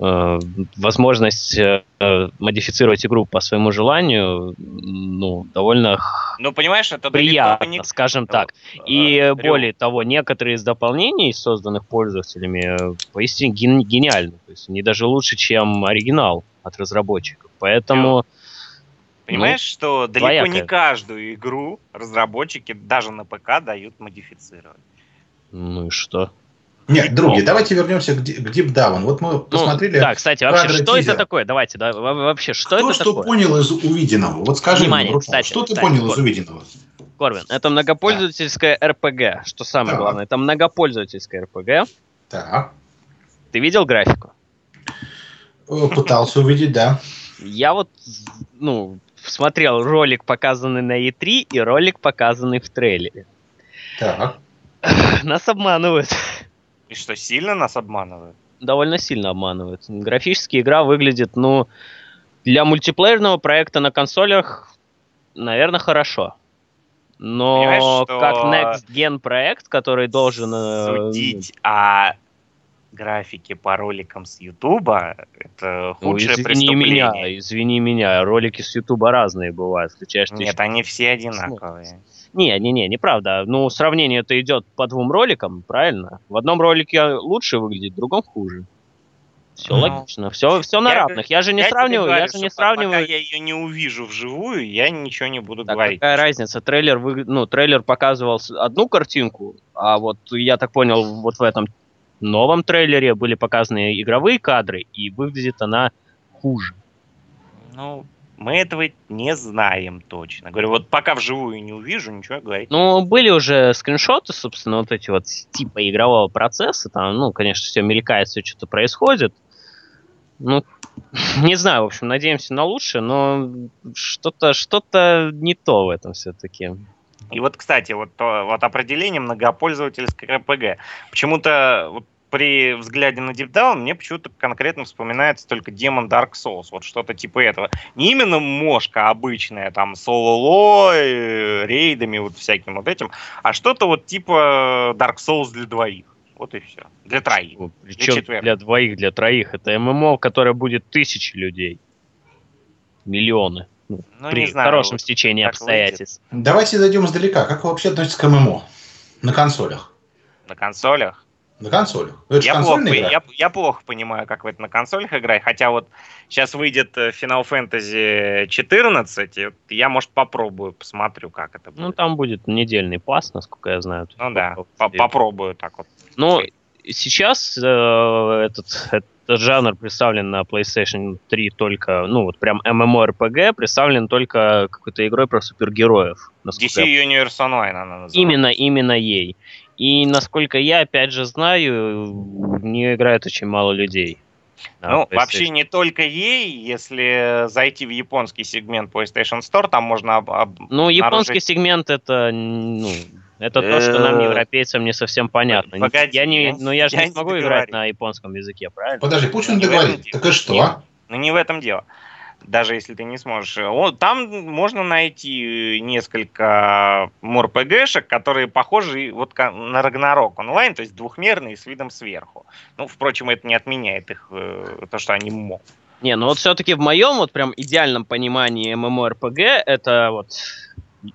э, возможность э, э, модифицировать игру по своему желанию, ну, довольно
Ну, понимаешь, это
приятно,
не...
скажем так. И
э,
э, более того, некоторые из дополнений, созданных пользователями, э, поистине ген- гениальны. То есть они даже лучше, чем оригинал от разработчиков. Поэтому
Понимаешь, что далеко не
двоякое.
каждую игру разработчики даже на ПК дают модифицировать.
ну и что?
Нет, други, давайте вернемся к, к Deep Down. Вот мы
Ну,
посмотрели,
да, кстати, вообще,
кадры
что
тизера.
это такое? Давайте, да, во- вообще, что
кто
это
что
такое?
понял из увиденного? Вот скажи
Внимание,
мне, Руслан,
кстати,
что ты
кстати,
понял из
вот.
увиденного?
Корвин, это многопользовательская РПГ. Что самое
Так.
главное, это многопользовательская РПГ.
Так,
Ты видел графику?
Э, пытался увидеть, да.
Я вот, ну, смотрел ролик, показанный на E3, и ролик, показанный в трейлере.
Так,
Нас обманывают.
И что, сильно нас обманывают?
довольно сильно обманывают. Графически игра выглядит, ну, для мультиплеерного проекта на консолях, наверное, хорошо. Но
Понимаешь, что-
как Next Gen проект, который должен... э,
Судить о графике по роликам с Ютуба это
ну,
худшее
извини
преступление.
меня, извини меня, ролики с Ютуба разные бывают, включаешь ты
Нет, они все одинаковые.
Не, не, не, неправда. Ну, сравнение это идет по двум роликам, правильно? В одном ролике лучше выглядит, в другом хуже. Все
Ну,
логично, все, все на
я
равных. Я же не
Я
сравниваю,
говорю,
я же не
что пока
сравниваю.
я ее не увижу вживую, я ничего не буду
Так
говорить.
какая разница? Трейлер, вы... ну, трейлер показывал одну картинку, а вот я так понял, вот в этом новом трейлере были показаны игровые кадры, и выглядит она хуже.
Ну, мы этого не знаем точно. Говорю, вот пока вживую не увижу, ничего говорить.
Ну, были уже скриншоты, собственно, вот эти вот типа игрового процесса. Там, ну, конечно, все мелькает, все что-то происходит. Ну, не знаю, в общем, надеемся на лучшее, но что-то что не то в этом все-таки.
И вот, кстати, вот, то, вот определение многопользовательской РПГ. Почему-то вот при взгляде на Deep Down мне почему-то конкретно вспоминается только демон Dark Souls, вот что-то типа этого. Не именно мошка обычная, там, соло рейдами, вот всяким вот этим, а что-то вот типа Dark Souls для двоих. Вот и все. Для троих.
Причем для, для двоих, для троих. Это ММО, которое будет тысячи людей. Миллионы. Ну, ну при знаю, хорошем вот, стечении обстоятельств.
Выйдет. Давайте зайдем издалека. Как вы вообще относитесь к ММО? На консолях?
На консолях?
На консолях.
Ну, это я, плохо, я, я плохо понимаю, как вы это на консолях играть. Хотя вот сейчас выйдет э, Final Fantasy 14, я, может, попробую, посмотрю, как это
будет. Ну, там будет недельный пас, насколько я знаю.
Ну да, попробую так вот.
Ну, сейчас э, этот, этот жанр представлен на PlayStation 3 только, ну, вот прям MMORPG представлен только какой-то игрой про супергероев.
DC я... Universe Online она называется.
Именно, именно ей. И насколько я, опять же, знаю, не играет очень мало людей.
Ну, вообще не только ей, если зайти в японский сегмент PlayStation Store, там можно... Об, об,
ну, японский наружить... сегмент это, ну, это то, что нам, э, европейцам, не совсем понятно. Погоди, я не, ну, я же не смогу играть на японском языке, правильно?
Подожди, пусть он договорит. Так и что?
Ну, не в этом дело даже если ты не сможешь. Там можно найти несколько морпгшек, которые похожи вот на Рагнарок онлайн, то есть двухмерные с видом сверху. Ну, впрочем, это не отменяет их, э, то, что они могут.
Не, ну вот все-таки в моем вот прям идеальном понимании MMORPG это вот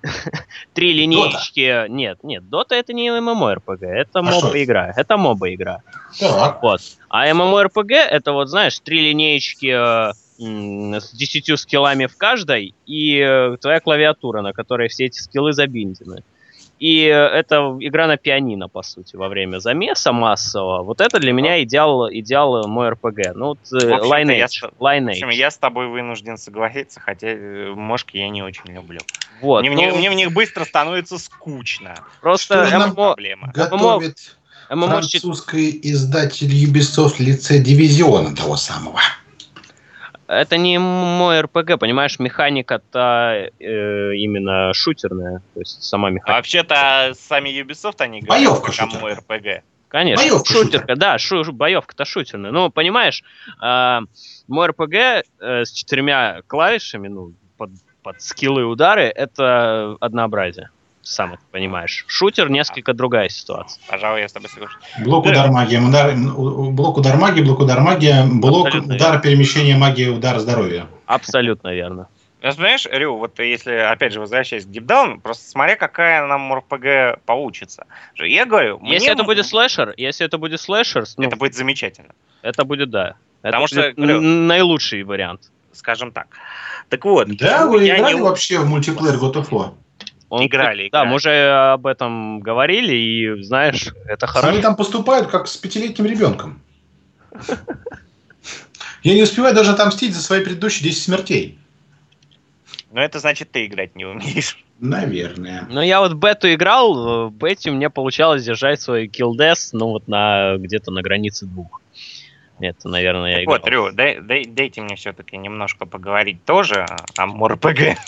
три линейки. Dota. Нет, нет, Dota это не MMORPG, это а моба игра. Это моба игра. Так. Вот. А MMORPG это вот, знаешь, три линейки э, с 10 скиллами в каждой, и э, твоя клавиатура, на которой все эти скиллы забиндены. И э, это игра на пианино, по сути, во время замеса массового. Вот это для меня идеал, идеал мой РПГ. Ну, вот э, Lineage. Я,
Lineage. В общем, я с тобой вынужден согласиться, хотя мошки я не очень люблю. Вот, мне, ну, мне, мне в них быстро становится скучно.
Просто
Что ММО, проблема. готовит ММО, французский издатель Ubisoft в лице дивизиона того самого
это не мой РПГ, понимаешь, механика-то э, именно шутерная, то есть сама механика.
Вообще-то сами Ubisoft они
говорят, боевка как мой
РПГ. Конечно, боевка шутерка, шутер. да, шу, боевка-то шутерная. Ну, понимаешь, э, мой РПГ э, с четырьмя клавишами, ну, под, под скиллы и удары, это однообразие сам это понимаешь. Шутер несколько другая ситуация.
Пожалуй, я с тобой соглашусь.
Блок удар магия, удар, блок удар магии, блок удар магия, блок Абсолютно удар верно. перемещения магии, удар здоровья.
Абсолютно верно.
Ну, понимаешь, Рю, вот если, опять же, возвращаясь к Deep просто смотря, какая нам РПГ получится. Я говорю...
Если мне... это будет слэшер, если это будет слэшер...
Ну, это будет замечательно.
Это будет, да. Потому это что, говорю, наилучший вариант.
Скажем так. Так вот.
Да, вы играли не... вообще в мультиплеер God of War?
Он, играли, Да, мы уже об этом говорили, и знаешь, это хорошо.
Они там поступают как с пятилетним ребенком. Я не успеваю даже отомстить за свои предыдущие 10 смертей.
Ну, это значит, ты играть не умеешь.
Наверное.
Ну, я вот бету играл, в бете мне получалось держать свой kill death, ну, вот на где-то на границе двух. Это, наверное, я играл.
Вот, Рю, дай, дай, дайте мне все-таки немножко поговорить тоже о МОРПГ.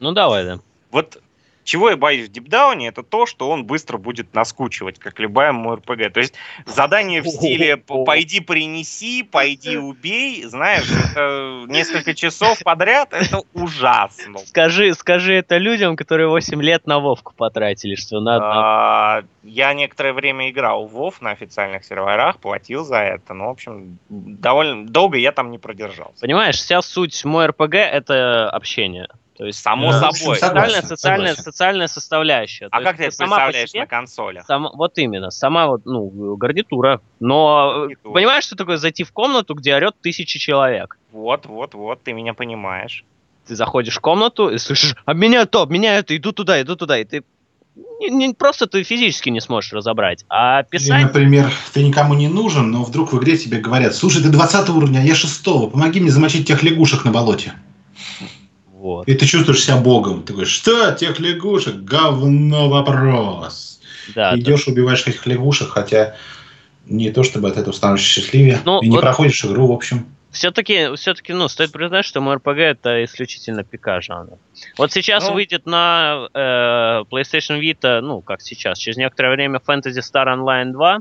Ну, давай, да.
Вот чего я боюсь в дипдауне, это то, что он быстро будет наскучивать, как любая МРПГ. То есть задание в стиле «пойди принеси», «пойди убей», знаешь, это несколько часов подряд, это ужасно.
Скажи, скажи это людям, которые 8 лет на Вовку потратили, что надо... А,
я некоторое время играл в Вов на официальных серверах, платил за это, но, в общем, довольно долго я там не продержался.
Понимаешь, вся суть мой РПГ — это общение. То есть, само
да, собой.
Социальная, социальная, социальная составляющая.
А То как ты это представляешь себе, на консолях?
Сам, вот именно, сама вот, ну, гарнитура. Но гарнитура. понимаешь, что такое зайти в комнату, где орет тысячи человек?
Вот, вот, вот, ты меня понимаешь.
Ты заходишь в комнату и слышишь, обменяю то, обменяю это, иду туда, иду туда, и ты не, не просто ты физически не сможешь разобрать, а писать...
Или, например, ты никому не нужен, но вдруг в игре тебе говорят, слушай, ты 20 уровня, а я 6 помоги мне замочить тех лягушек на болоте. Вот. И ты чувствуешь себя богом. Ты говоришь, что, тех лягушек? Говно вопрос. Да, Идешь, да. убиваешь этих лягушек, хотя не то чтобы от этого становишься счастливее. Ну, и не вот проходишь игру, в общем.
Все-таки, все-таки, ну, стоит признать, что МРПГ это исключительно ПК жанр. Вот сейчас ну, выйдет на э, PlayStation Vita, ну, как сейчас, через некоторое время Fantasy Star Online 2.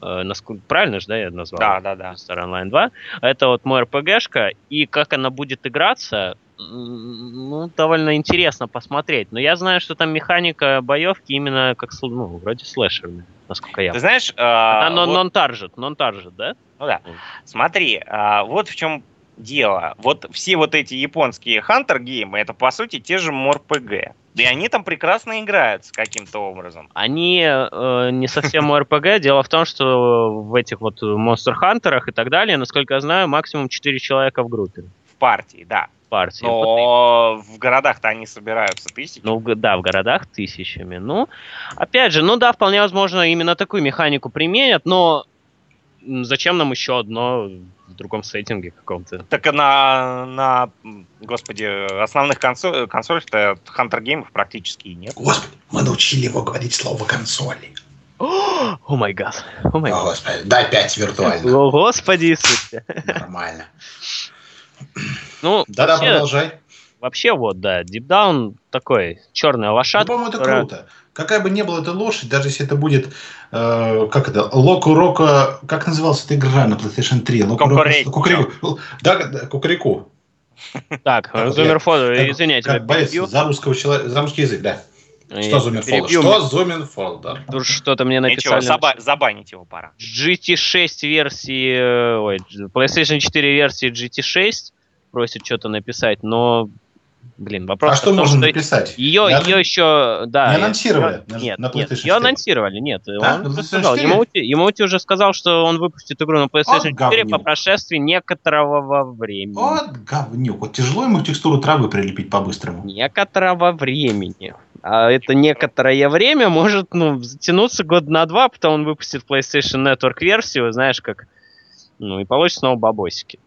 Э, насколько, правильно же, да, я назвал?
Да, да, да.
Star Online 2. Это вот мой РПГшка, и как она будет играться, ну, довольно интересно посмотреть. Но я знаю, что там механика боевки именно как, ну, вроде слэшерная, насколько я
Ты знаешь... Э,
Она вот... non-target, non-target, да?
Ну да. Смотри, а, вот в чем дело. Вот все вот эти японские хантер геймы это по сути те же МОРПГ. И они там прекрасно играются каким-то образом.
Они э, не совсем МОРПГ. Дело в том, что в этих вот Monster Хантерах и так далее, насколько я знаю, максимум 4 человека в группе.
В партии, да.
Партии.
Но вот в городах-то они собираются тысячами.
Ну, да, в городах тысячами. Ну, опять же, ну да, вполне возможно, именно такую механику применят, но зачем нам еще одно в другом сеттинге каком-то?
Так на, на господи, основных консоль, консолях-то Hunter геймов практически и нет.
Господи, мы научили его говорить слово консоли.
О май гад. О.
Господи, дай пять виртуально. О
господи Иисусе.
Нормально.
Ну,
Да-да, продолжай.
Вообще вот, да, Deep Down такой, черная лошадка.
Ну, по-моему, это которая... круто. Какая бы ни была эта лошадь, даже если это будет, э, как это, Локу Рока, как называлась эта игра на PlayStation 3? Локу
Кукурику.
Кукурику. Да, да, Кукурику.
Так, Зумерфон, извиняйте.
Боец за, русского человека, за русский язык, да. Что Зумерфол? Что Зумерфол, да.
Тут что-то мне написали. Ничего,
заба- забанить его пора.
GT6 версии, э, ой, PlayStation 4 версии GT6 просит что-то написать, но Блин, вопрос.
А что том, можно что написать?
Ее, я... ее еще, да.
Не анонсировали
ее, на, нет, на нет, ее анонсировали, нет. Да? Он на сказал, Ямаути, Ямаути уже сказал, что он выпустит игру на PlayStation вот 4 по прошествии некоторого времени.
Вот говнюк. Вот тяжело ему текстуру травы прилепить по-быстрому.
Некоторого времени. А это некоторое время может, ну, затянуться год на два, потом он выпустит PlayStation Network версию, знаешь, как, ну, и получит снова бабосики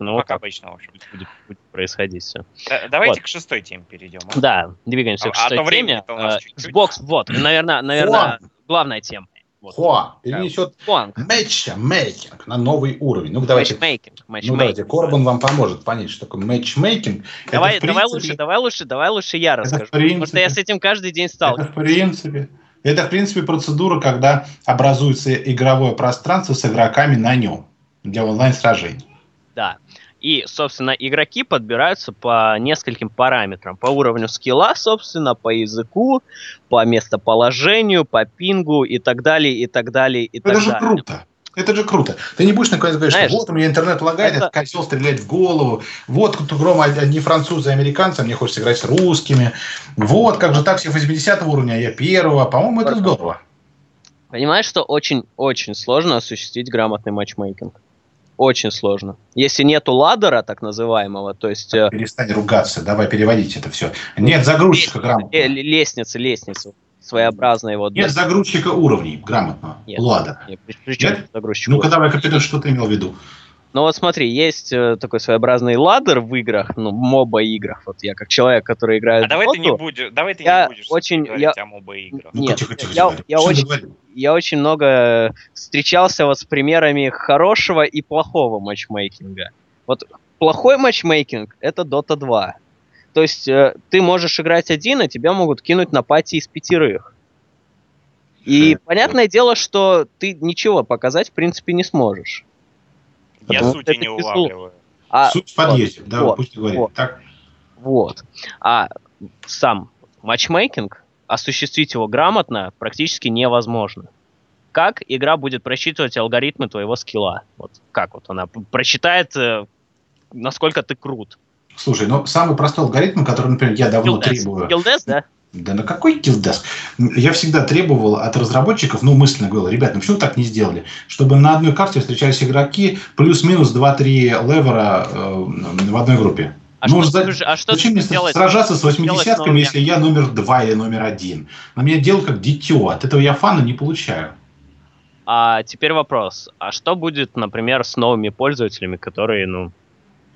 собственно, вот как обычно, в общем.
Будет, будет происходить все.
Да, давайте вот. к шестой теме перейдем.
А? Да, двигаемся а, к шестой а то теме. Uh, Xbox, вот, наверное, наверное, главная тема.
Вот. Хуа перенесет матчмейкинг на новый уровень. Ну давайте, матчмейкинг. ну давайте, Корбан вам поможет понять, что такое матчмейкинг.
Давай, это, давай принципе, лучше, давай лучше, давай лучше я расскажу, принципе, потому что я с этим каждый день сталкиваюсь.
Это в принципе, это в принципе процедура, когда образуется игровое пространство с игроками на нем для онлайн сражений.
Да. И, собственно, игроки подбираются по нескольким параметрам. По уровню скилла, собственно, по языку, по местоположению, по пингу и так далее, и так далее, и
Это
так
же круто. Это же круто. Ты не будешь наконец говорить, Знаешь, что вот у меня интернет лагает, это... козел стрелять в голову. Вот кругом одни французы и американцы, а мне хочется играть с русскими. Вот, как же так все 80 уровня, а я первого. По-моему, это здорово.
Понимаешь, что очень-очень сложно осуществить грамотный матчмейкинг очень сложно. Если нету ладера, так называемого, то есть...
Э, Перестань ругаться, давай переводить это все. Нет загрузчика грамотного.
Э, лестница, лестница своеобразная. Вот,
нет загрузчика уровней грамотного. Нет. Ладера. Нет, при, при чем нет? загрузчик? Ну-ка давай, капитан, что ты имел в виду?
Ну вот смотри, есть э, такой своеобразный ладер в играх, ну, моба играх. Вот я как человек, который играет
а в давай
моду,
ты не будешь, давай ты я не будешь
очень, я,
о моба играх.
Нет, тихо, тихо, я, я, я очень, я очень много встречался вот с примерами хорошего и плохого матчмейкинга. Вот плохой матчмейкинг — это Dota 2. То есть э, ты можешь играть один, а тебя могут кинуть на пати из пятерых. И понятное дело, что ты ничего показать в принципе не сможешь.
Я сути не улавливаю.
А, Суть в подъезде, вот, да, вот, пусть говорит.
Вот, так. вот. А сам матчмейкинг, осуществить его грамотно практически невозможно. Как игра будет просчитывать алгоритмы твоего скилла? Вот как вот она просчитает, э, насколько ты крут?
Слушай, ну самый простой алгоритм, который, например, я давно Guild требую.
Guild да?
Да на какой килдеск? Я всегда требовал от разработчиков, ну, мысленно говорил, ребят, ну почему так не сделали? Чтобы на одной карте встречались игроки плюс-минус 2-3 левера э, в одной группе. А ну, что, за... а что зачем мне делать? сражаться с 80-ками, если я номер 2 или номер 1? На меня дело как дитё. От этого я фана не получаю.
А теперь вопрос. А что будет, например, с новыми пользователями, которые, ну...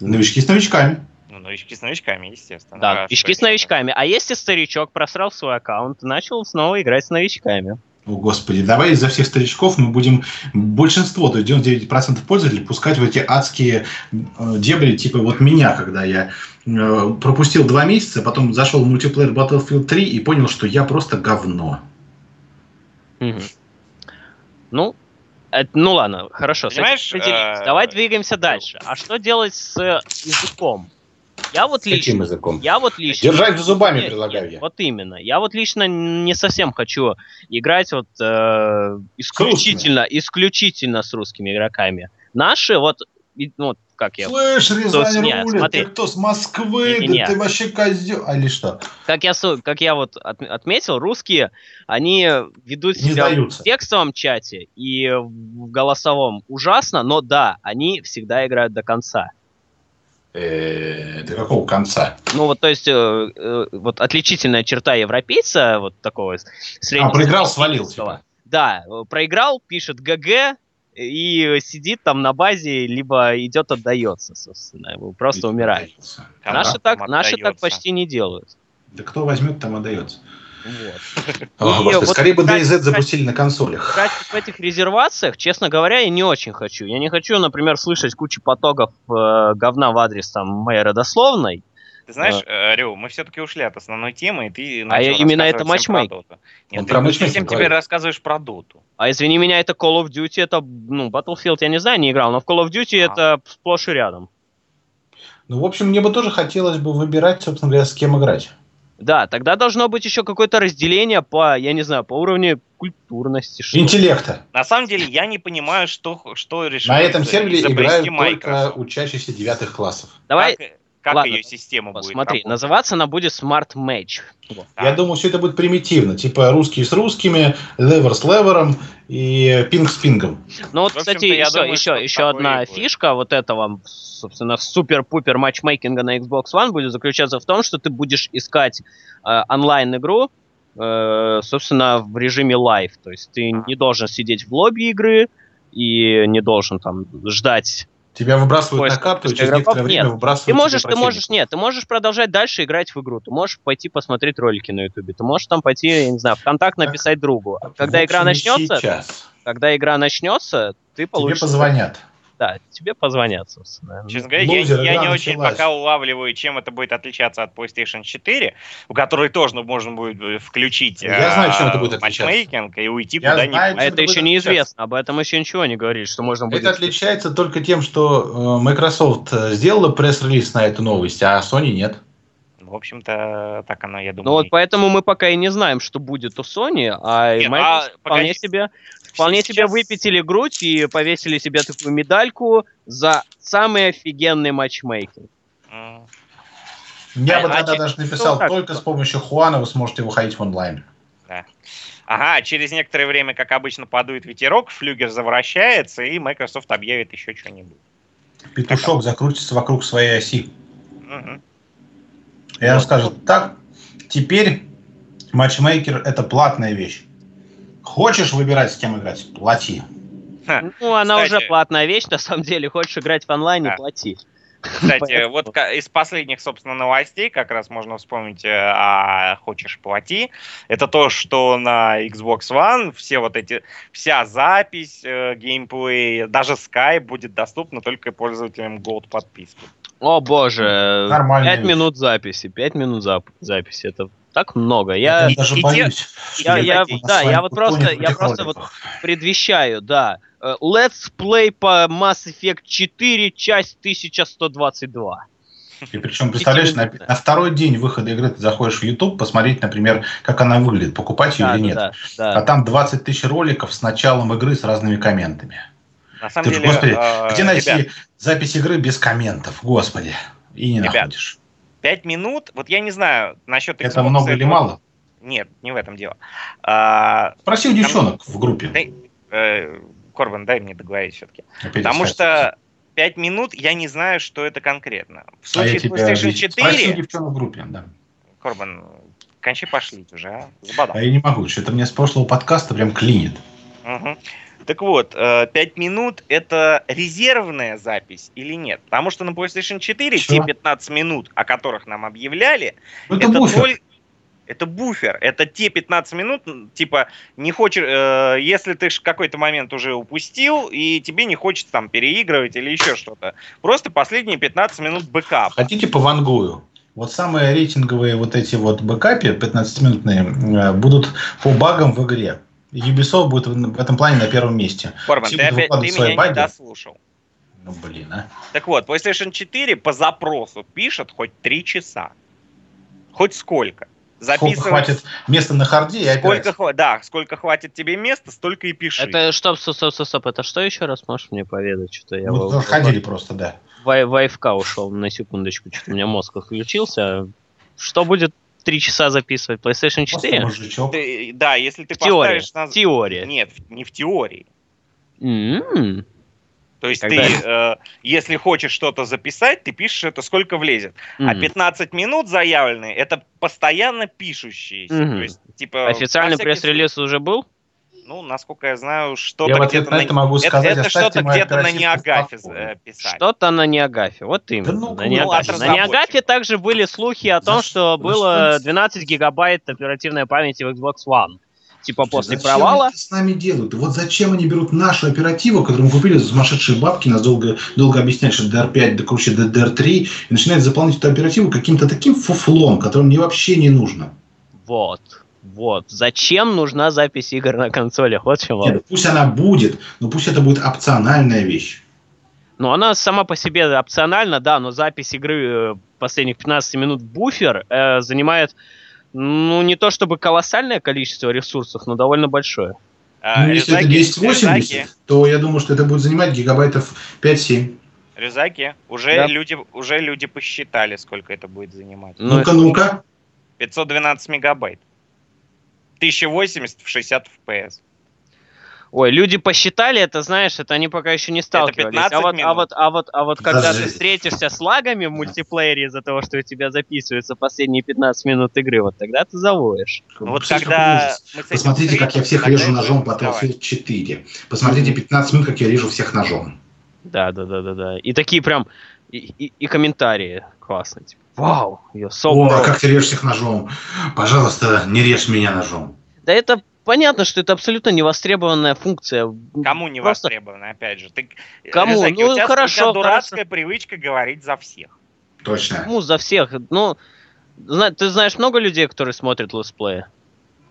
Новички с новичками.
Ну, новички с новичками, естественно.
Да, новички с новичками. А если старичок просрал свой аккаунт и начал снова играть с новичками?
О, господи, давай из-за всех старичков мы будем большинство, то есть 99% пользователей пускать в эти адские э, дебри, типа вот меня, когда я э, пропустил два месяца, потом зашел в мультиплеер Battlefield 3 и понял, что я просто говно.
Мгм. Ну, это- ну ладно, хорошо. с этим
Понимаешь, э,
Давай двигаемся дальше. А что делать с языком? Я вот
С каким
лично,
языком?
я вот лично.
Держать зубами
Нет,
предлагаю
нет,
я.
Вот именно. Я вот лично не совсем хочу играть вот э, исключительно, исключительно с русскими игроками. Наши вот, ну, вот как я,
Слышь, Рязань
нет,
рулит,
смотри.
ты кто с Москвы,
Не-не-не.
да ты вообще козел, а или что?
как я, как я вот от- отметил, русские, они ведут
Не
себя
сдаются.
в текстовом чате и в голосовом ужасно, но да, они всегда играют до конца.
Э, До какого конца?
Ну вот, то есть, э, э, вот отличительная черта европейца, вот такого с-
А, проиграл, свалил, типа.
Да, проиграл, пишет ГГ и сидит там на базе, либо идет отдается, собственно, просто умирает.
Кому
Наши
там
так, наши так
отдается?
почти не делают.
Да кто возьмет, там отдается.
Вот. И
господи,
вот,
скорее бы
кстати,
DayZ запустили на консолях.
Играть в этих резервациях, честно говоря, я не очень хочу. Я не хочу, например, слышать кучу потоков э, говна в адрес там моей родословной.
Ты знаешь, э, Рю, мы все-таки ушли от основной темы, и ты
А
начал
я- именно это матчмейк.
Он
Нет,
про
ты всем теперь рассказываешь про Доту.
А извини меня, это Call of Duty, это, ну, Battlefield, я не знаю, не играл, но в Call of Duty
А.
это сплошь и рядом.
Ну, в общем, мне бы тоже хотелось бы выбирать, собственно говоря, с кем играть.
Да, тогда должно быть еще какое-то разделение по, я не знаю, по уровню культурности. что.
Интеллекта.
На самом деле, я не понимаю, что, что решил
На этом сервере играют только
Microsoft.
учащиеся девятых классов.
Давай,
Как, как
ладно,
ее система будет
смотри,
работать?
называться она будет Smart Match. Вот.
Да.
Я думаю, все это будет примитивно. Типа русские с русскими, левер с левером и пинг с пингом.
Ну вот, кстати,
я
еще,
думаю,
еще, еще одна фишка вот этого, собственно, супер-пупер матчмейкинга на Xbox One будет заключаться в том, что ты будешь искать э, онлайн-игру, э, собственно, в режиме live. То есть ты не должен сидеть в лобби игры и не должен там ждать.
Тебя выбрасывают
Поиск
на карту, и через некоторое время
нет.
выбрасывают
Ты
тебе
можешь, ты можешь, нет, ты можешь продолжать дальше играть в игру. Ты можешь пойти посмотреть ролики на Ютубе. Ты можешь там пойти, я не знаю, в контакт
Так,
написать другу.
В
Когда игра начнется,
Сейчас.
когда игра начнется, ты
Тебе
получишь...
позвонят.
Да, тебе позвонят, собственно.
Честно говоря, я,
Лузер,
я
игра
не очень
началась.
пока улавливаю, чем это будет отличаться от PlayStation 4, в которой тоже можно будет э, включить
Я знаю, чем это
э,
будет отличаться.
матчмейкинг и уйти
Я
куда-нибудь.
А это еще неизвестно, об этом еще ничего не говорит, что можно будет...
Это отличается только тем, что э, Microsoft сделала пресс-релиз на эту новость, а Sony нет.
В общем-то, так оно, я думаю.
Ну вот поэтому мы пока и не знаем, что будет у Sony, а
Нет,
Microsoft
а,
вполне
погоди.
себе вполне
Сейчас-
себе выпятили грудь и повесили себе такую медальку за самый офигенный матчмейкинг.
Я
А-
бы
а
тогда
че-
даже написал,
ну, как?
только с помощью Хуана вы сможете выходить в онлайн.
Ага, через некоторое время, как обычно, подует ветерок, флюгер завращается, и Microsoft объявит еще что-нибудь.
Петушок закрутится вокруг своей оси.
Мгм.
Я вам
Вот.
скажу так, теперь матчмейкер это платная вещь. Хочешь выбирать, с кем играть? Плати.
Ну, она
Кстати-
уже платная вещь, на самом деле. Хочешь играть в онлайне,
Да.
плати.
Кстати, вот из последних, собственно, новостей, как раз можно вспомнить, э, а хочешь плати, это то, что на Xbox One все вот эти, вся запись, э, геймплей, даже Skype будет доступна только пользователям Gold подписки.
О боже,
Нормальная
пять
вещь.
минут записи, пять минут зап- записи, это так много. Я,
Я даже
и
боюсь.
я, я,
те-
да, я вот просто, я просто вот предвещаю, да. Э, Let's Play по Mass Effect 4, часть 1122.
И причем, представляешь, на, на второй день выхода игры ты заходишь в YouTube, посмотреть, например, как она выглядит, покупать ее
Да,
или нет.
да,
А
да.
там 20 тысяч роликов с началом игры с разными комментами.
На самом
Ты же,
деле,
господи,
э,
Где найти
ребят,
запись игры без комментов? Господи. И не
Ребят,
находишь.
Пять минут, вот я не знаю насчет
Это
Xbox,
много или мало?
Нет, не в этом дело. А,
Спроси у девчонок в группе.
Да, э, Корбан, дай мне договорить все-таки. Потому что 5 минут я не знаю, что это конкретно. В
А
случае с
тебя
PlayStation
обидел. Спроси у
4,
девчонок в группе, да.
Корбан, кончи пошлить уже, а? Забодал.
А я не могу, что это мне с прошлого подкаста прям клинит.
Мгм. Так вот, 5 минут это резервная запись или нет? Потому что на PlayStation 4
Чё?
те 15 минут, о которых нам объявляли,
Ну, это
это
буфер.
толь- Это буфер, это те 15 минут, типа, не хочешь, э, если ты какой-то момент уже упустил, и тебе не хочется там переигрывать или еще что-то. Просто последние 15 минут бэкап.
Хотите повангую? Вот самые рейтинговые вот эти вот бэкапы 15-минутные э, будут по багам в игре. Ubisoft будет в в этом плане на первом месте.
Форман,
Все
ты, опять, ты меня не
баги.
дослушал.
Ну, блин, а.
Так вот, PlayStation 4 по запросу пишет хоть 3 часа. Хоть сколько.
Сколько
Записывать
хватит места на харде и
Сколько,
опять.
хва- да, сколько хватит тебе места, столько и пиши.
Это что, стоп, стоп, стоп, стоп, это что еще раз можешь мне поведать? Что-то я
Вот
в-
ходили просто, да.
в, в ушел на секундочку, что-то у меня мозг отключился. Что будет три часа записывать? PlayStation
Просто
4?
мужичок.
Ты- да, если ты
В теории.
поставишь на...
В теории.
Нет, не в теории.
М.
То есть
Когда-
ты, э, если хочешь что-то записать, ты пишешь это сколько влезет. А
М.
15 минут заявленные, это постоянно пишущиеся.
Мгм.
То есть, типа,
Официальный пресс-релиз уже был?
Ну, насколько я знаю,
Я
что-то
в ответ
где-то
на
на...
это могу
Это,
сказать,
это что-то где-то на Неагафе э, писали.
Что-то на Неагафе, вот именно.
ну,
на
ну,
Неагафе.
ладно,
на. Неагафе также были слухи о том,
За
что
что?
было
За что?
12 гигабайт оперативной памяти в Xbox One. Типа после
Зачем
провала.
они это с нами делают? Вот зачем они берут нашу оперативу, которую мы купили за сумасшедшие бабки, нас долго, долго объясняют, что DR5 да круче DR3, и начинают заполнять эту оперативу каким-то таким фуфлом, которым мне вообще не нужно.
Вот. Вот. Зачем нужна запись игр на консолях? Вот в чем.
Нет, пусть она будет, но пусть это будет опциональная вещь.
Ну, она сама по себе опциональна, да, но запись игры э, последних 15 минут буфер э, занимает, ну, не то чтобы колоссальное количество ресурсов, но довольно большое.
А,
ну, если это
Рюзаки-
1080,
Рюзаки-
то я думаю, что это будет занимать гигабайтов 5-7.
Рюзаки, уже,
Да.
люди, уже люди посчитали, сколько это будет занимать.
Ну,
Ну-ка, ну-ка.
512 мегабайт. 1080 в 60 FPS.
Ой, люди посчитали это, знаешь, это они пока еще не сталкивались.
15
а, вот, а
минут.
вот, а вот, а вот когда ты
Даже-
встретишься с лагами в мультиплеере из-за того, что у тебя записываются последние 15 минут игры, вот тогда ты завоешь.
Ну вот
Посмотрите,
когда мы
Посмотрите, как я всех режу ножом по Battlefield 4. Посмотрите 15 минут, как я режу всех ножом.
Да, да, да, да, да. И такие прям и, и- и комментарии классные. Типа, Вау, я so
О,
proud».
как ты режешь всех ножом. Пожалуйста, не режь меня ножом.
Да это понятно, что это абсолютно невостребованная функция.
Кому не
Просто-
востребовано, опять же. Ты,
Кому?
Рюзаки,
Ну,
у тебя,
хорошо,
у тебя дурацкая привычка говорить за всех.
Точно.
Кому за всех? Ну, ты знаешь много людей, которые смотрят летсплеи?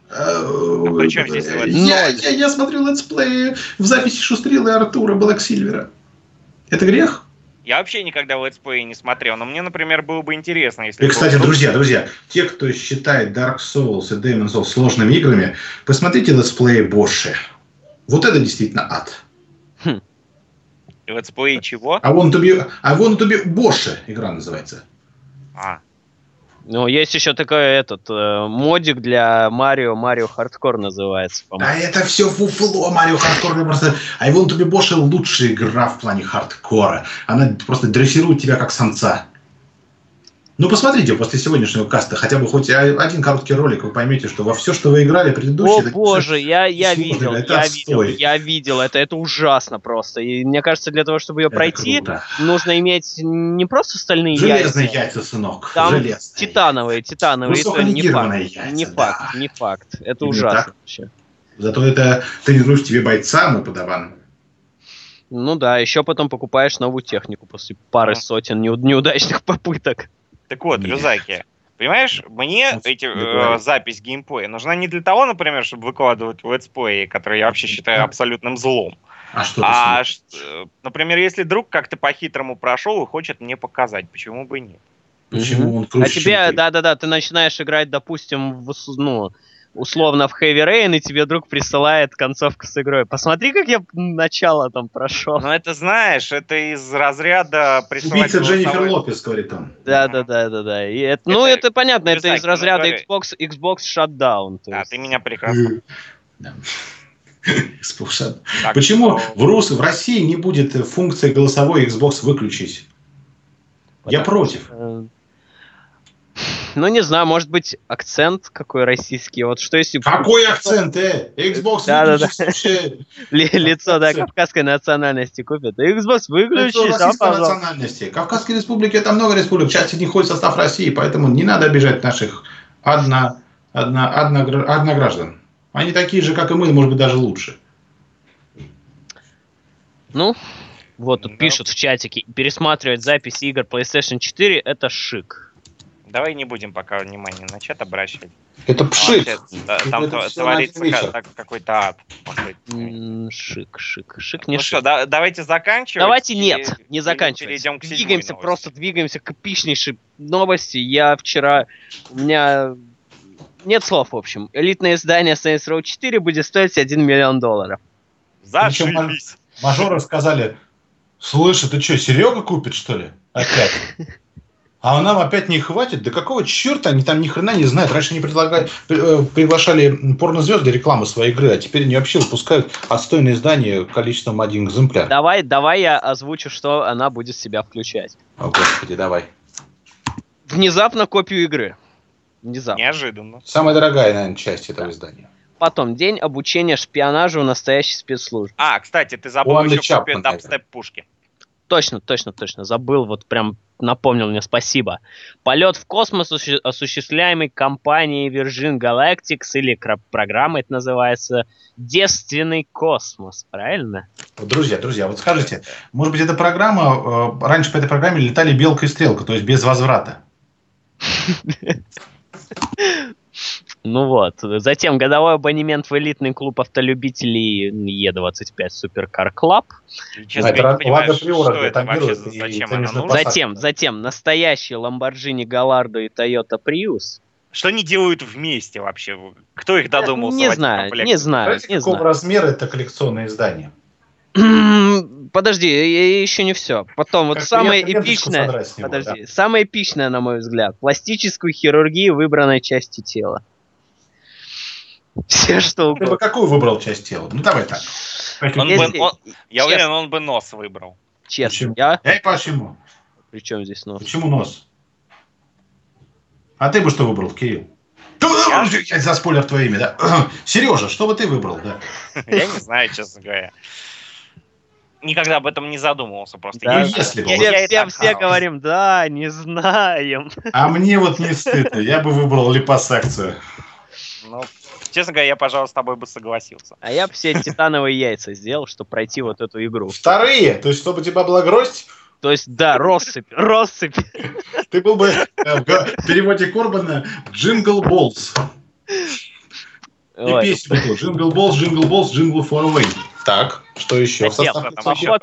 А
здесь летсплей?
я, я, я смотрю летсплеи в записи Шустрила и Артура Блэк Сильвера. Это грех?
Я вообще никогда летсплей не смотрел, но мне, например, было бы интересно, если...
И,
бы-
кстати, друзья, друзья, те, кто считает Dark Souls и Demon's Souls сложными играми, посмотрите летсплеи Боши. Вот это действительно ад.
Летсплей чего?
А вон тебе, а вон тебе Боши игра называется.
А,
Ну, есть еще такой этот э, модик для Марио, Марио Хардкор называется, по-моему.
это все фуфло, Марио Хардкор просто... А вон тебе Боши лучшая игра в плане хардкора. Она просто дрессирует тебя как самца. Ну, посмотрите после сегодняшнего каста хотя бы хоть один короткий ролик, вы поймете, что во все, что вы играли предыдущие...
О
это
боже, я, я
сложно,
видел,
это
я
отстой.
видел, я видел, это, это ужасно просто. И мне кажется, для того, чтобы ее
это
пройти,
круто.
нужно иметь не просто стальные
Железные
яйца,
яйца, сынок.
Там
железные.
титановые, титановые, и то не факт.
яйца,
не
да.
факт, не факт. Это
Именно
ужасно
так.
вообще.
Зато это тренируешь тебе бойца, мой подаван.
Ну да, еще потом покупаешь новую технику после пары сотен неу- неудачных попыток.
Так вот,
Нет.
Рюзаки, понимаешь, мне
Вот
эти, э, запись геймплея нужна не для того, например, чтобы выкладывать летсплеи, которые я вообще считаю абсолютным злом.
А что
А, э, например, если друг как-то по-хитрому прошел и хочет мне показать, почему бы и нет?
Почему он
А
круче,
тебе,
чем ты?
да-да-да, ты начинаешь играть, допустим, в, ну, условно в Heavy Rain, и тебе друг присылает концовку с игрой. Посмотри, как я начало там прошел.
Но это, знаешь, это из разряда присылать
Убийца Дженнифер Лопес, говорит он.
Да, да, да, да, да. И это, ну,
Это-
это понятно, это из разряда
ну,
Xbox, Xbox Shutdown. есть.
ты меня прекрасно.
Да. Xbox.
Так
Почему
что-
в, Рус, в России не будет э, функции голосовой Xbox выключить? Я
Потому
против.
Э, ну, не знаю, может быть, акцент какой российский. Вот что если...
Какой акцент, э? Xbox
Да, да, да. лицо, да, кавказской национальности купят. Xbox выключи,
Лицо
да, пожалуйста.
национальности. Кавказской республики это много республик. Часть из них входит в состав России, поэтому не надо обижать наших одно, одно, одногра- однограждан. Они такие же, как и мы, может быть, даже лучше.
Ну, вот тут
Да.
пишут в чатике, пересматривать записи игр PlayStation 4 это шик.
Давай не будем пока внимание на чат обращать.
Это
А
пшик.
вообще, там
Это
творится
вечер.
ка- так- какой-то ад.
Шик, шик, шик, не
Ну
шик.
что, да- давайте заканчивать.
Давайте
и-
нет, не заканчивать.
Перейдем к
двигаемся,
новости.
просто двигаемся к эпичнейшей новости. Я вчера... У меня... Нет слов, в общем. Элитное издание Saints Row 4 будет стоить 1 миллион долларов.
Зашибись.
Мажоры сказали, слышь, ты что, Серега купит, что ли? Опять. А нам опять не хватит? Да какого черта они там ни хрена не знают? Раньше они предлагали, э, приглашали порнозвезды рекламы своей игры, а теперь они вообще выпускают отстойное издание количеством один экземпляр.
Давай, давай я озвучу, что она будет себя включать.
О, господи, давай.
Внезапно копию игры. Внезапно.
Неожиданно.
Самая дорогая, наверное, часть этого издания.
Потом день обучения шпионажу настоящей спецслужбы.
А, кстати, ты забыл
Уанли
еще
Чапман, наверное.
дабстеп пушки.
Точно, точно, точно. Забыл, вот прям напомнил мне, спасибо. Полет в космос, осу- осуществляемый компанией Virgin Galactics, или программа это называется, Девственный космос, правильно?
Друзья, друзья, вот скажите, может быть, эта программа, э, раньше по этой программе летали белка и стрелка, то есть без возврата.
Ну вот. Затем годовой абонемент в элитный клуб автолюбителей Е25 Supercar Club.
И, честно
это
говоря, не понимаю,
Приора
что это вообще, зачем нужна.
посадка.
Затем, затем настоящий Lamborghini Gallardo и Toyota Prius.
Что они делают вместе вообще? Кто их додумался?
Не знаю, не знаю,
Знаете,
не
какого
знаю.
размера это коллекционное издание?
Подожди, я- я еще не все. Потом, вот
Как
самое эпичное,
него,
подожди, самое эпичное, на мой взгляд, пластическую хирургию выбранной части тела. Все что
да. Ты бы
угодно.
какую выбрал часть тела? Ну, давай так.
Он
Если-
бы- он- Я уверен, он бы нос выбрал.
честно,
Почему?
я?
Эй, почему?
При чем здесь нос?
Почему нос? А ты бы что выбрал, Кирилл?
Я?
Я за спойлер твое имя, да? Сережа, что бы ты выбрал, да?
Я не знаю, честно говоря. Никогда об этом не задумывался просто.
Да.
Я-
Ну, если бы.
я-
Все,
я
все, все говорим, да, не знаем.
А мне вот не стыдно. Я бы выбрал липосакцию.
Ну, честно говоря, я, пожалуй, с тобой бы согласился.
А я бы все титановые яйца сделал, чтобы пройти вот эту игру.
Вторые, то есть, чтобы у тебя была гроздь,
То есть, да, россыпь, россыпь.
ты был бы э, в переводе Корбана Jingle Balls. И песню эту. Jingle Balls, Jingle Balls, jingle away. Так, что еще?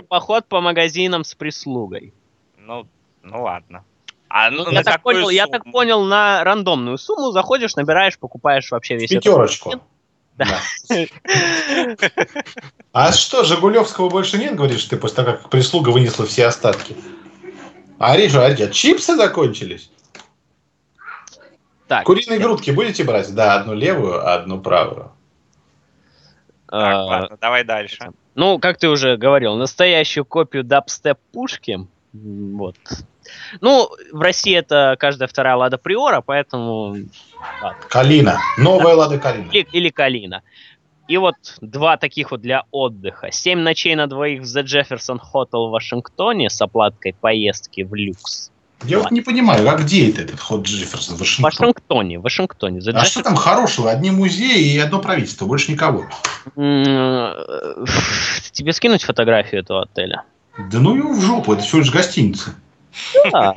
Поход по магазинам с прислугой.
Ну, ну ладно. А ну, на
я, так понял, я так понял, на рандомную сумму заходишь, набираешь, покупаешь вообще весь
Пятерочку.
Да.
Да. А что, Жигулевского больше нет, говоришь ты, после того, как прислуга вынесла все остатки? Ари же, Ари, а чипсы закончились?
Так,
Куриные грудки будете брать? Да, одну левую, а одну правую.
Так,
а,
ладно, давай дальше.
Ну, как ты уже говорил, настоящую копию дабстеп пушки. Вот. Ну, в России это каждая вторая Лада Приора, поэтому... ладно.
Калина. Новая Лада Калина.
Или, или Калина. И вот два таких вот для отдыха. Семь ночей на двоих в The Jefferson Hotel в Вашингтоне с оплаткой поездки в люкс.
Я вот не понимаю, а где это этот ход Джефферсон?
В
Вашингтон?
Вашингтоне, в Вашингтоне. The
А что там хорошего? Одни музеи и одно правительство, больше никого.
М, Тебе скинуть фотографию этого отеля?
Да ну его в жопу, это всего лишь гостиница.
Да.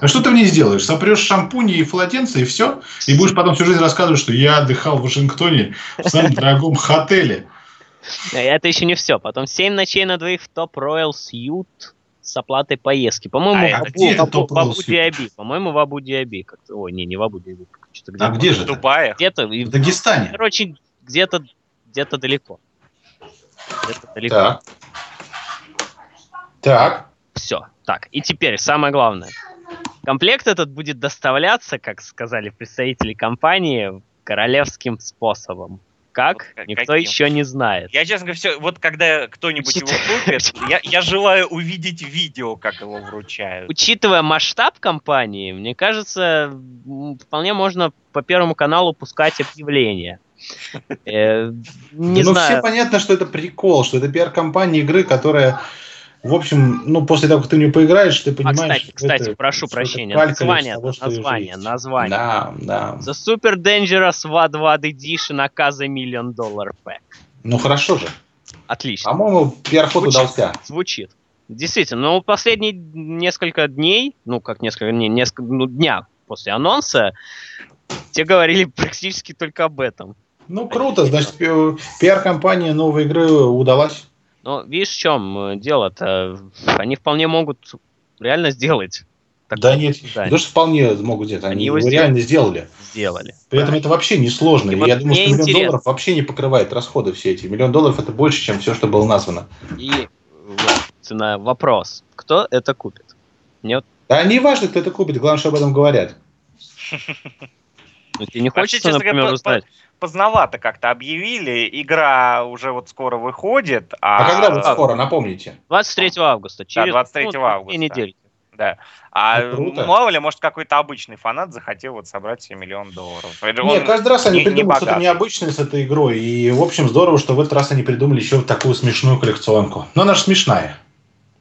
А что ты мне сделаешь? Сопрешь шампуни и полотенце и все? И будешь потом всю жизнь рассказывать, что я отдыхал в Вашингтоне в самом дорогом отеле.
Это еще не все. Потом 7 ночей на двоих в топ Royal Suite с оплатой поездки. По-моему,
А
в
где
в Абу- в Абу
Royal Suite?
Диаби. По-моему, в Абу Диаби. Как-то- Ой, не, не в Абу Диаби. Что-то где
А где же
В? Дубае.
Где-то,
В Дагестане.
короче, где-то где-то далеко. Где-то далеко.
Так. Так.
Все. Так, и теперь самое главное. Комплект этот будет доставляться, как сказали представители компании, королевским способом. Как?
Вот
Никто
каким?
еще не знает.
Я, честно говоря, все, вот когда кто-нибудь его купит, я, я желаю увидеть видео, как его вручают.
Учитывая масштаб компании, мне кажется, вполне можно по Первому каналу пускать объявления. Э, Не
ну, все
знаю.
понятно, что это прикол, что это пиар-компания игры, которая, в общем, ну, после того, как ты в нее поиграешь, ты
А,
понимаешь,
кстати,
что
кстати,
это-
прошу прощения. Название,
того,
название, название.
Да, да.
The Super Dangerous WAD Edition Аказа Million Dollar Pack.
Ну, хорошо же.
Отлично.
По-моему, пиар-ход
Звучит.
удался.
Звучит. Действительно, но последние несколько дней, ну как несколько дней, несколько ну, дня после анонса, те говорили практически только об этом.
Ну, круто, значит, пи- пиар-компания новой игры удалась.
Но видишь, в чем э, дело-то? Они вполне могут реально сделать.
Да нет, не то, что вполне могут сделать, они,
Они
его
его
реально сделали.
Сделали.
При этом это вообще не сложно.
И
И
вот
я думаю, что миллион
интересно.
долларов вообще не покрывает расходы все эти. Миллион долларов это больше, чем все, что было названо.
И вот, цена, вопрос. Кто это купит? Мне вот,
Да не важно, кто это купит, главное, что об этом говорят.
ну, тебе не хочется, например, узнать?
Поздновато как-то объявили, игра уже вот скоро выходит.
А,
А,
когда вот скоро, напомните?
23 августа. Через
23
ну,
августа.
недели.
Да. А
Ну, круто.
мало ли, может, какой-то обычный фанат захотел вот собрать себе миллион долларов.
Нет, каждый раз они
не- не
придумывают что-то
богатый.
необычное с этой игрой. И, в общем, здорово, что в этот раз они придумали еще вот такую смешную коллекционку. Но она же смешная.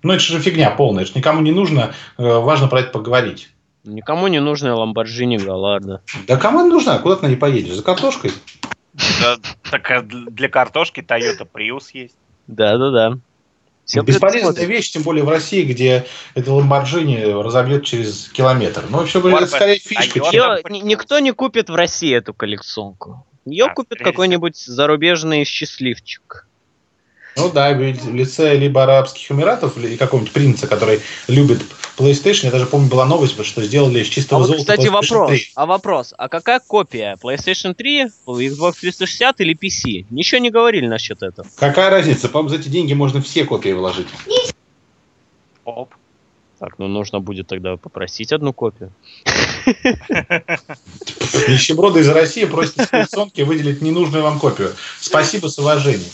Ну, это же фигня полная. Это ж никому не нужно. э, Важно про это поговорить.
Никому не нужная Ламборджини Галарда.
Да кому она нужна? Куда ты ней поедешь? За картошкой?
Да, так а для картошки Toyota Prius есть.
Да-да-да.
Бесполезная вещь, тем более в России, где это Ламборджини разобьет через километр. Ну, все говорит, скорее фишка.
Ее никто не купит в России эту коллекционку. Ее
А,
купит какой-нибудь зарубежный счастливчик.
Ну да, ведь в лице либо Арабских Эмиратов, или какого-нибудь принца, который любит PlayStation. Я даже помню, была новость, что сделали из
А
чистого
вот,
золота
кстати, вопрос.
3.
А вопрос, а какая копия? PlayStation 3, Xbox 360 или PC? Ничего не говорили насчет этого.
Какая разница? По-моему, за эти деньги можно все копии вложить.
Оп.
Так, ну нужно будет тогда попросить одну копию.
Нищеброды из России просят коллекционки выделить ненужную вам копию. Спасибо с уважением.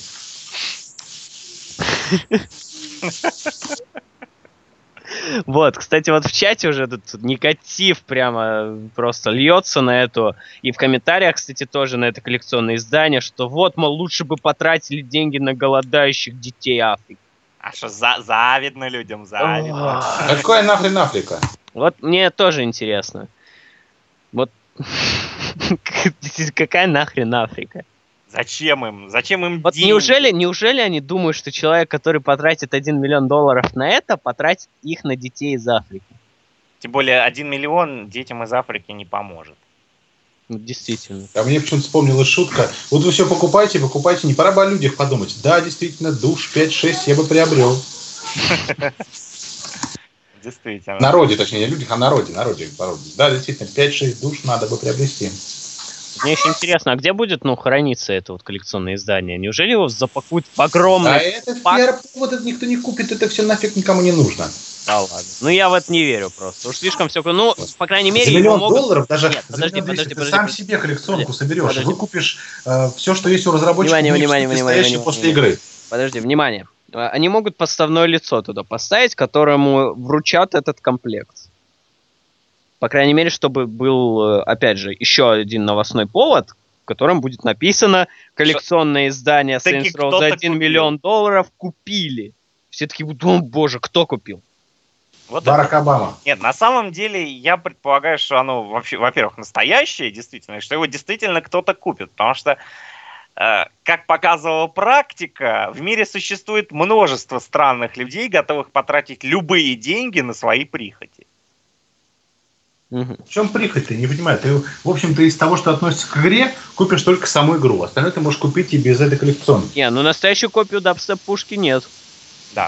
Вот, кстати, вот в чате уже тут негатив прямо просто льется на эту. И в комментариях, кстати, тоже на это коллекционное издание, что вот, мол, лучше бы потратили деньги на голодающих детей Африки.
А что, за- завидно людям, завидно.
Какая нахрен Африка?
Вот мне тоже интересно. Вот какая нахрен Африка?
Зачем им? Зачем им
Вот
деньги?
неужели, неужели они думают, что человек, который потратит 1 миллион долларов на это, потратит их на детей из Африки?
Тем более, один миллион детям из Африки не поможет.
Ну, действительно.
А мне почему-то вспомнилась шутка. Вот вы все покупаете, покупаете, не пора бы о людях подумать. Да, действительно, душ 5-6 я бы приобрел.
Действительно.
Народе, точнее, не людях, а народе, народе. народе. Да, действительно, 5-6 душ надо бы приобрести.
Мне еще интересно, а где будет, ну, храниться это вот коллекционное издание? Неужели его запакуют в огромный...
А этот
пак?
пиар-повод это никто не купит, это все нафиг никому не нужно.
Да ладно. Ну, я в это не верю просто. Уж слишком все... Ну, по крайней мере,
за миллион
могут...
долларов даже
Нет, подожди,
миллион
подожди,
ты
подожди,
сам
подожди.
себе коллекционку
Подожди,
соберешь,
подожди.
выкупишь все, что есть у разработчиков,
Внимание, внимание, внимание, внимание,
после
внимание.
игры.
Подожди, внимание. А, Они могут подставное лицо туда поставить, которому вручат этот комплект. По крайней мере, чтобы был, э, опять же, еще один новостной повод, в котором будет написано коллекционное издание Saints Row за 1
купил.
миллион долларов купили. Все таки будут, о боже, кто купил?
Вот
Барак Обама.
Нет, на самом деле я предполагаю, что оно вообще, во-первых, настоящее, действительно, и что его действительно кто-то купит, потому что э, как показывала практика, в мире существует множество странных людей, готовых потратить любые деньги на свои прихоти.
Мгм.
В чем прихоть ты? Не понимаю. Ты, в общем-то, из того, что относится к игре, купишь только саму игру. Остальное ты можешь купить и без этой коллекционки.
Не, ну настоящую копию дабстеп пушки нет.
Да.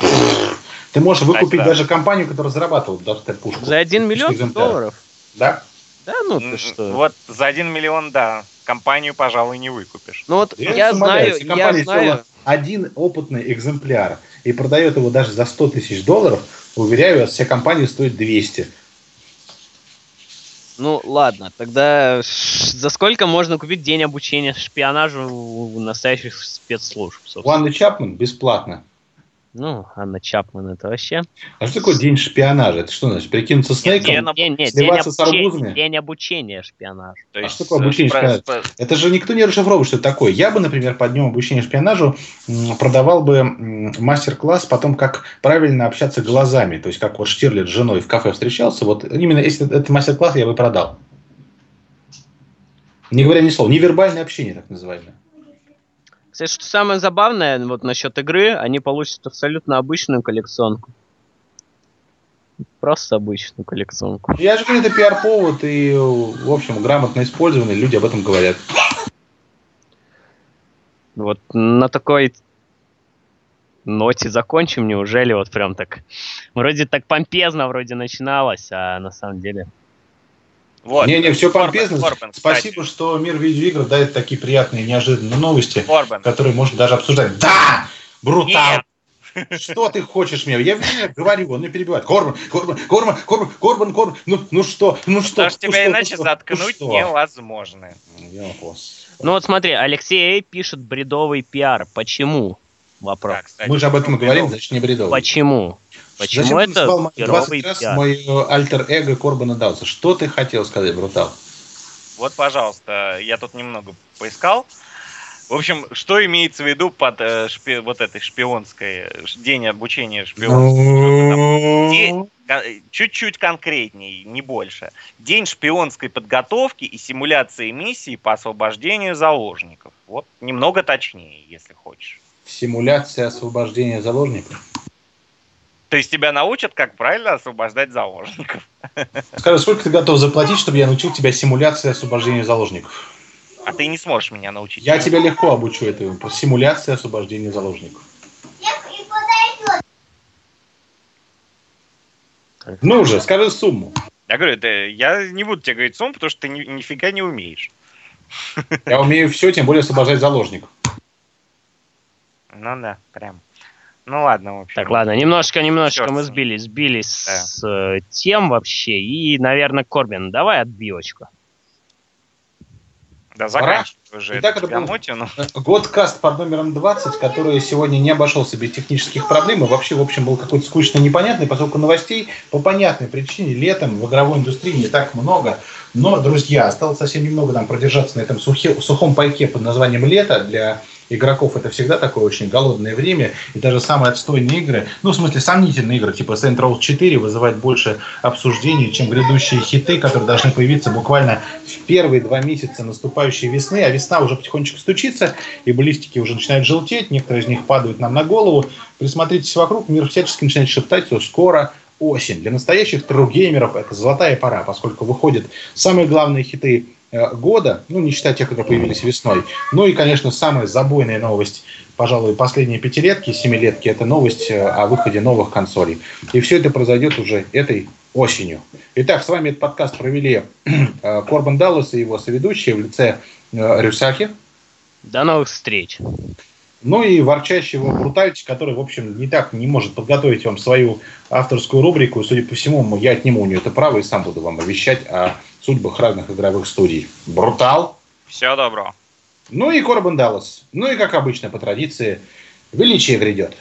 Ты можешь выкупить
да.
даже компанию, которая зарабатывает дабстеп пушку.
За 1 миллион долларов.
Да?
Да, ну ты что?
Вот за 1 миллион, да, компанию, пожалуй, не выкупишь.
Ну вот
Я
я знаю,
если
я знаю,
один опытный экземпляр и продает его даже за 100 тысяч долларов, уверяю вас, вся компания стоит 200.
Ну, ладно, тогда за сколько можно купить день обучения шпионажу у настоящих спецслужб?
Собственно? Чапман бесплатно.
Ну, Анна Чапман это вообще.
А что такое день шпионажа? Это что значит? Прикинуться Снейком?
День, нет, сливаться день, обучения, с арбузами? День обучения шпионажа.
То есть, а что такое обучение шпионажа? Это же никто не расшифровывает, что это такое. Я бы, например, по днем обучения шпионажу продавал бы мастер-класс потом, как правильно общаться глазами. То есть, как вот Штирлиц с женой в кафе встречался. Вот именно если этот мастер-класс я бы продал. Не говоря ни слова. Невербальное общение, так называемое.
Кстати, что самое забавное вот насчет игры, они получат абсолютно обычную коллекционку. Просто обычную коллекционку.
Я же говорю, это пиар-повод и, в общем, грамотно использованный, люди об этом говорят.
Вот на такой ноте закончим, неужели вот прям так... Вроде так помпезно вроде начиналось, а на самом деле...
Вот. Не, не, все помпезно. Корбан, Спасибо, что мир видеоигр дает такие приятные, неожиданные новости, Корбан. которые можно даже обсуждать. Да! Брутал! Что ты хочешь мне? Я говорю, он не перебивает. Корбан, Корбан, Корбан, Корбан, Корбан, Корбан. Ну, ну что, ну что? Потому
что тебя
ну,
иначе ну, заткнуть ну, невозможно.
Ну вот смотри, Алексей пишет бредовый пиар. Почему? Вопрос. Да,
кстати, Мы же об этом говорим, значит не бредовый.
Почему? Почему Зачем это
ты 20 раз пиар? мой альтер-эго Корбана Дауса? Что ты хотел сказать, Брутал?
Вот, пожалуйста, я тут немного поискал. В общем, что имеется в виду под э, шпи, вот этой шпионской день обучения шпионской? Чуть-чуть конкретней, не больше. День шпионской подготовки и симуляции миссии по освобождению заложников. Вот немного точнее, если хочешь.
Симуляция освобождения заложников?
То есть тебя научат, как правильно освобождать заложников.
Скажи, сколько ты готов заплатить, чтобы я научил тебя симуляции освобождения заложников?
А ты не сможешь меня научить.
Я тебя легко обучу этому. Симуляции освобождения заложников. Ну уже, скажи сумму.
Я говорю, да, я не буду тебе говорить сумму, потому что ты ни, нифига не умеешь.
Я умею все, тем более освобождать заложников.
Ну да, прям. Ну ладно, в общем.
Так, ладно, немножко, немножко мы сбились, сбились да. с э, тем вообще. И, наверное, Корбин, давай отбивочку.
Да, заканчивай уже Итак, это был.
Годкаст под номером 20, который сегодня не обошелся без технических проблем и вообще, в общем, был какой-то скучно непонятный, поскольку новостей по понятной причине летом в игровой индустрии не так много. Но, друзья, осталось совсем немного нам продержаться на этом сухе, сухом пайке под названием «Лето» для игроков это всегда такое очень голодное время, и даже самые отстойные игры, ну, в смысле, сомнительные игры, типа Saint Row 4, вызывают больше обсуждений, чем грядущие хиты, которые должны появиться буквально в первые два месяца наступающей весны, а весна уже потихонечку стучится, и баллистики уже начинают желтеть, некоторые из них падают нам на голову. Присмотритесь вокруг, мир всячески начинает шептать, что скоро осень. Для настоящих тру-геймеров это золотая пора, поскольку выходят самые главные хиты года, ну, не считая тех, которые появились весной. Ну и, конечно, самая забойная новость, пожалуй, последние пятилетки, семилетки, это новость э, о выходе новых консолей. И все это произойдет уже этой осенью. Итак, с вами этот подкаст провели э, Корбан Даллас и его соведущие в лице Рюсаки.
До новых встреч.
Ну и ворчащего Брутальча, который, в общем, не так не может подготовить вам свою авторскую рубрику. Судя по всему, я отниму у нее это право и сам буду вам вещать о судьбах разных игровых студий. Брутал.
Все добро.
Ну и Корбан Даллас. Ну и, как обычно, по традиции, величие грядет.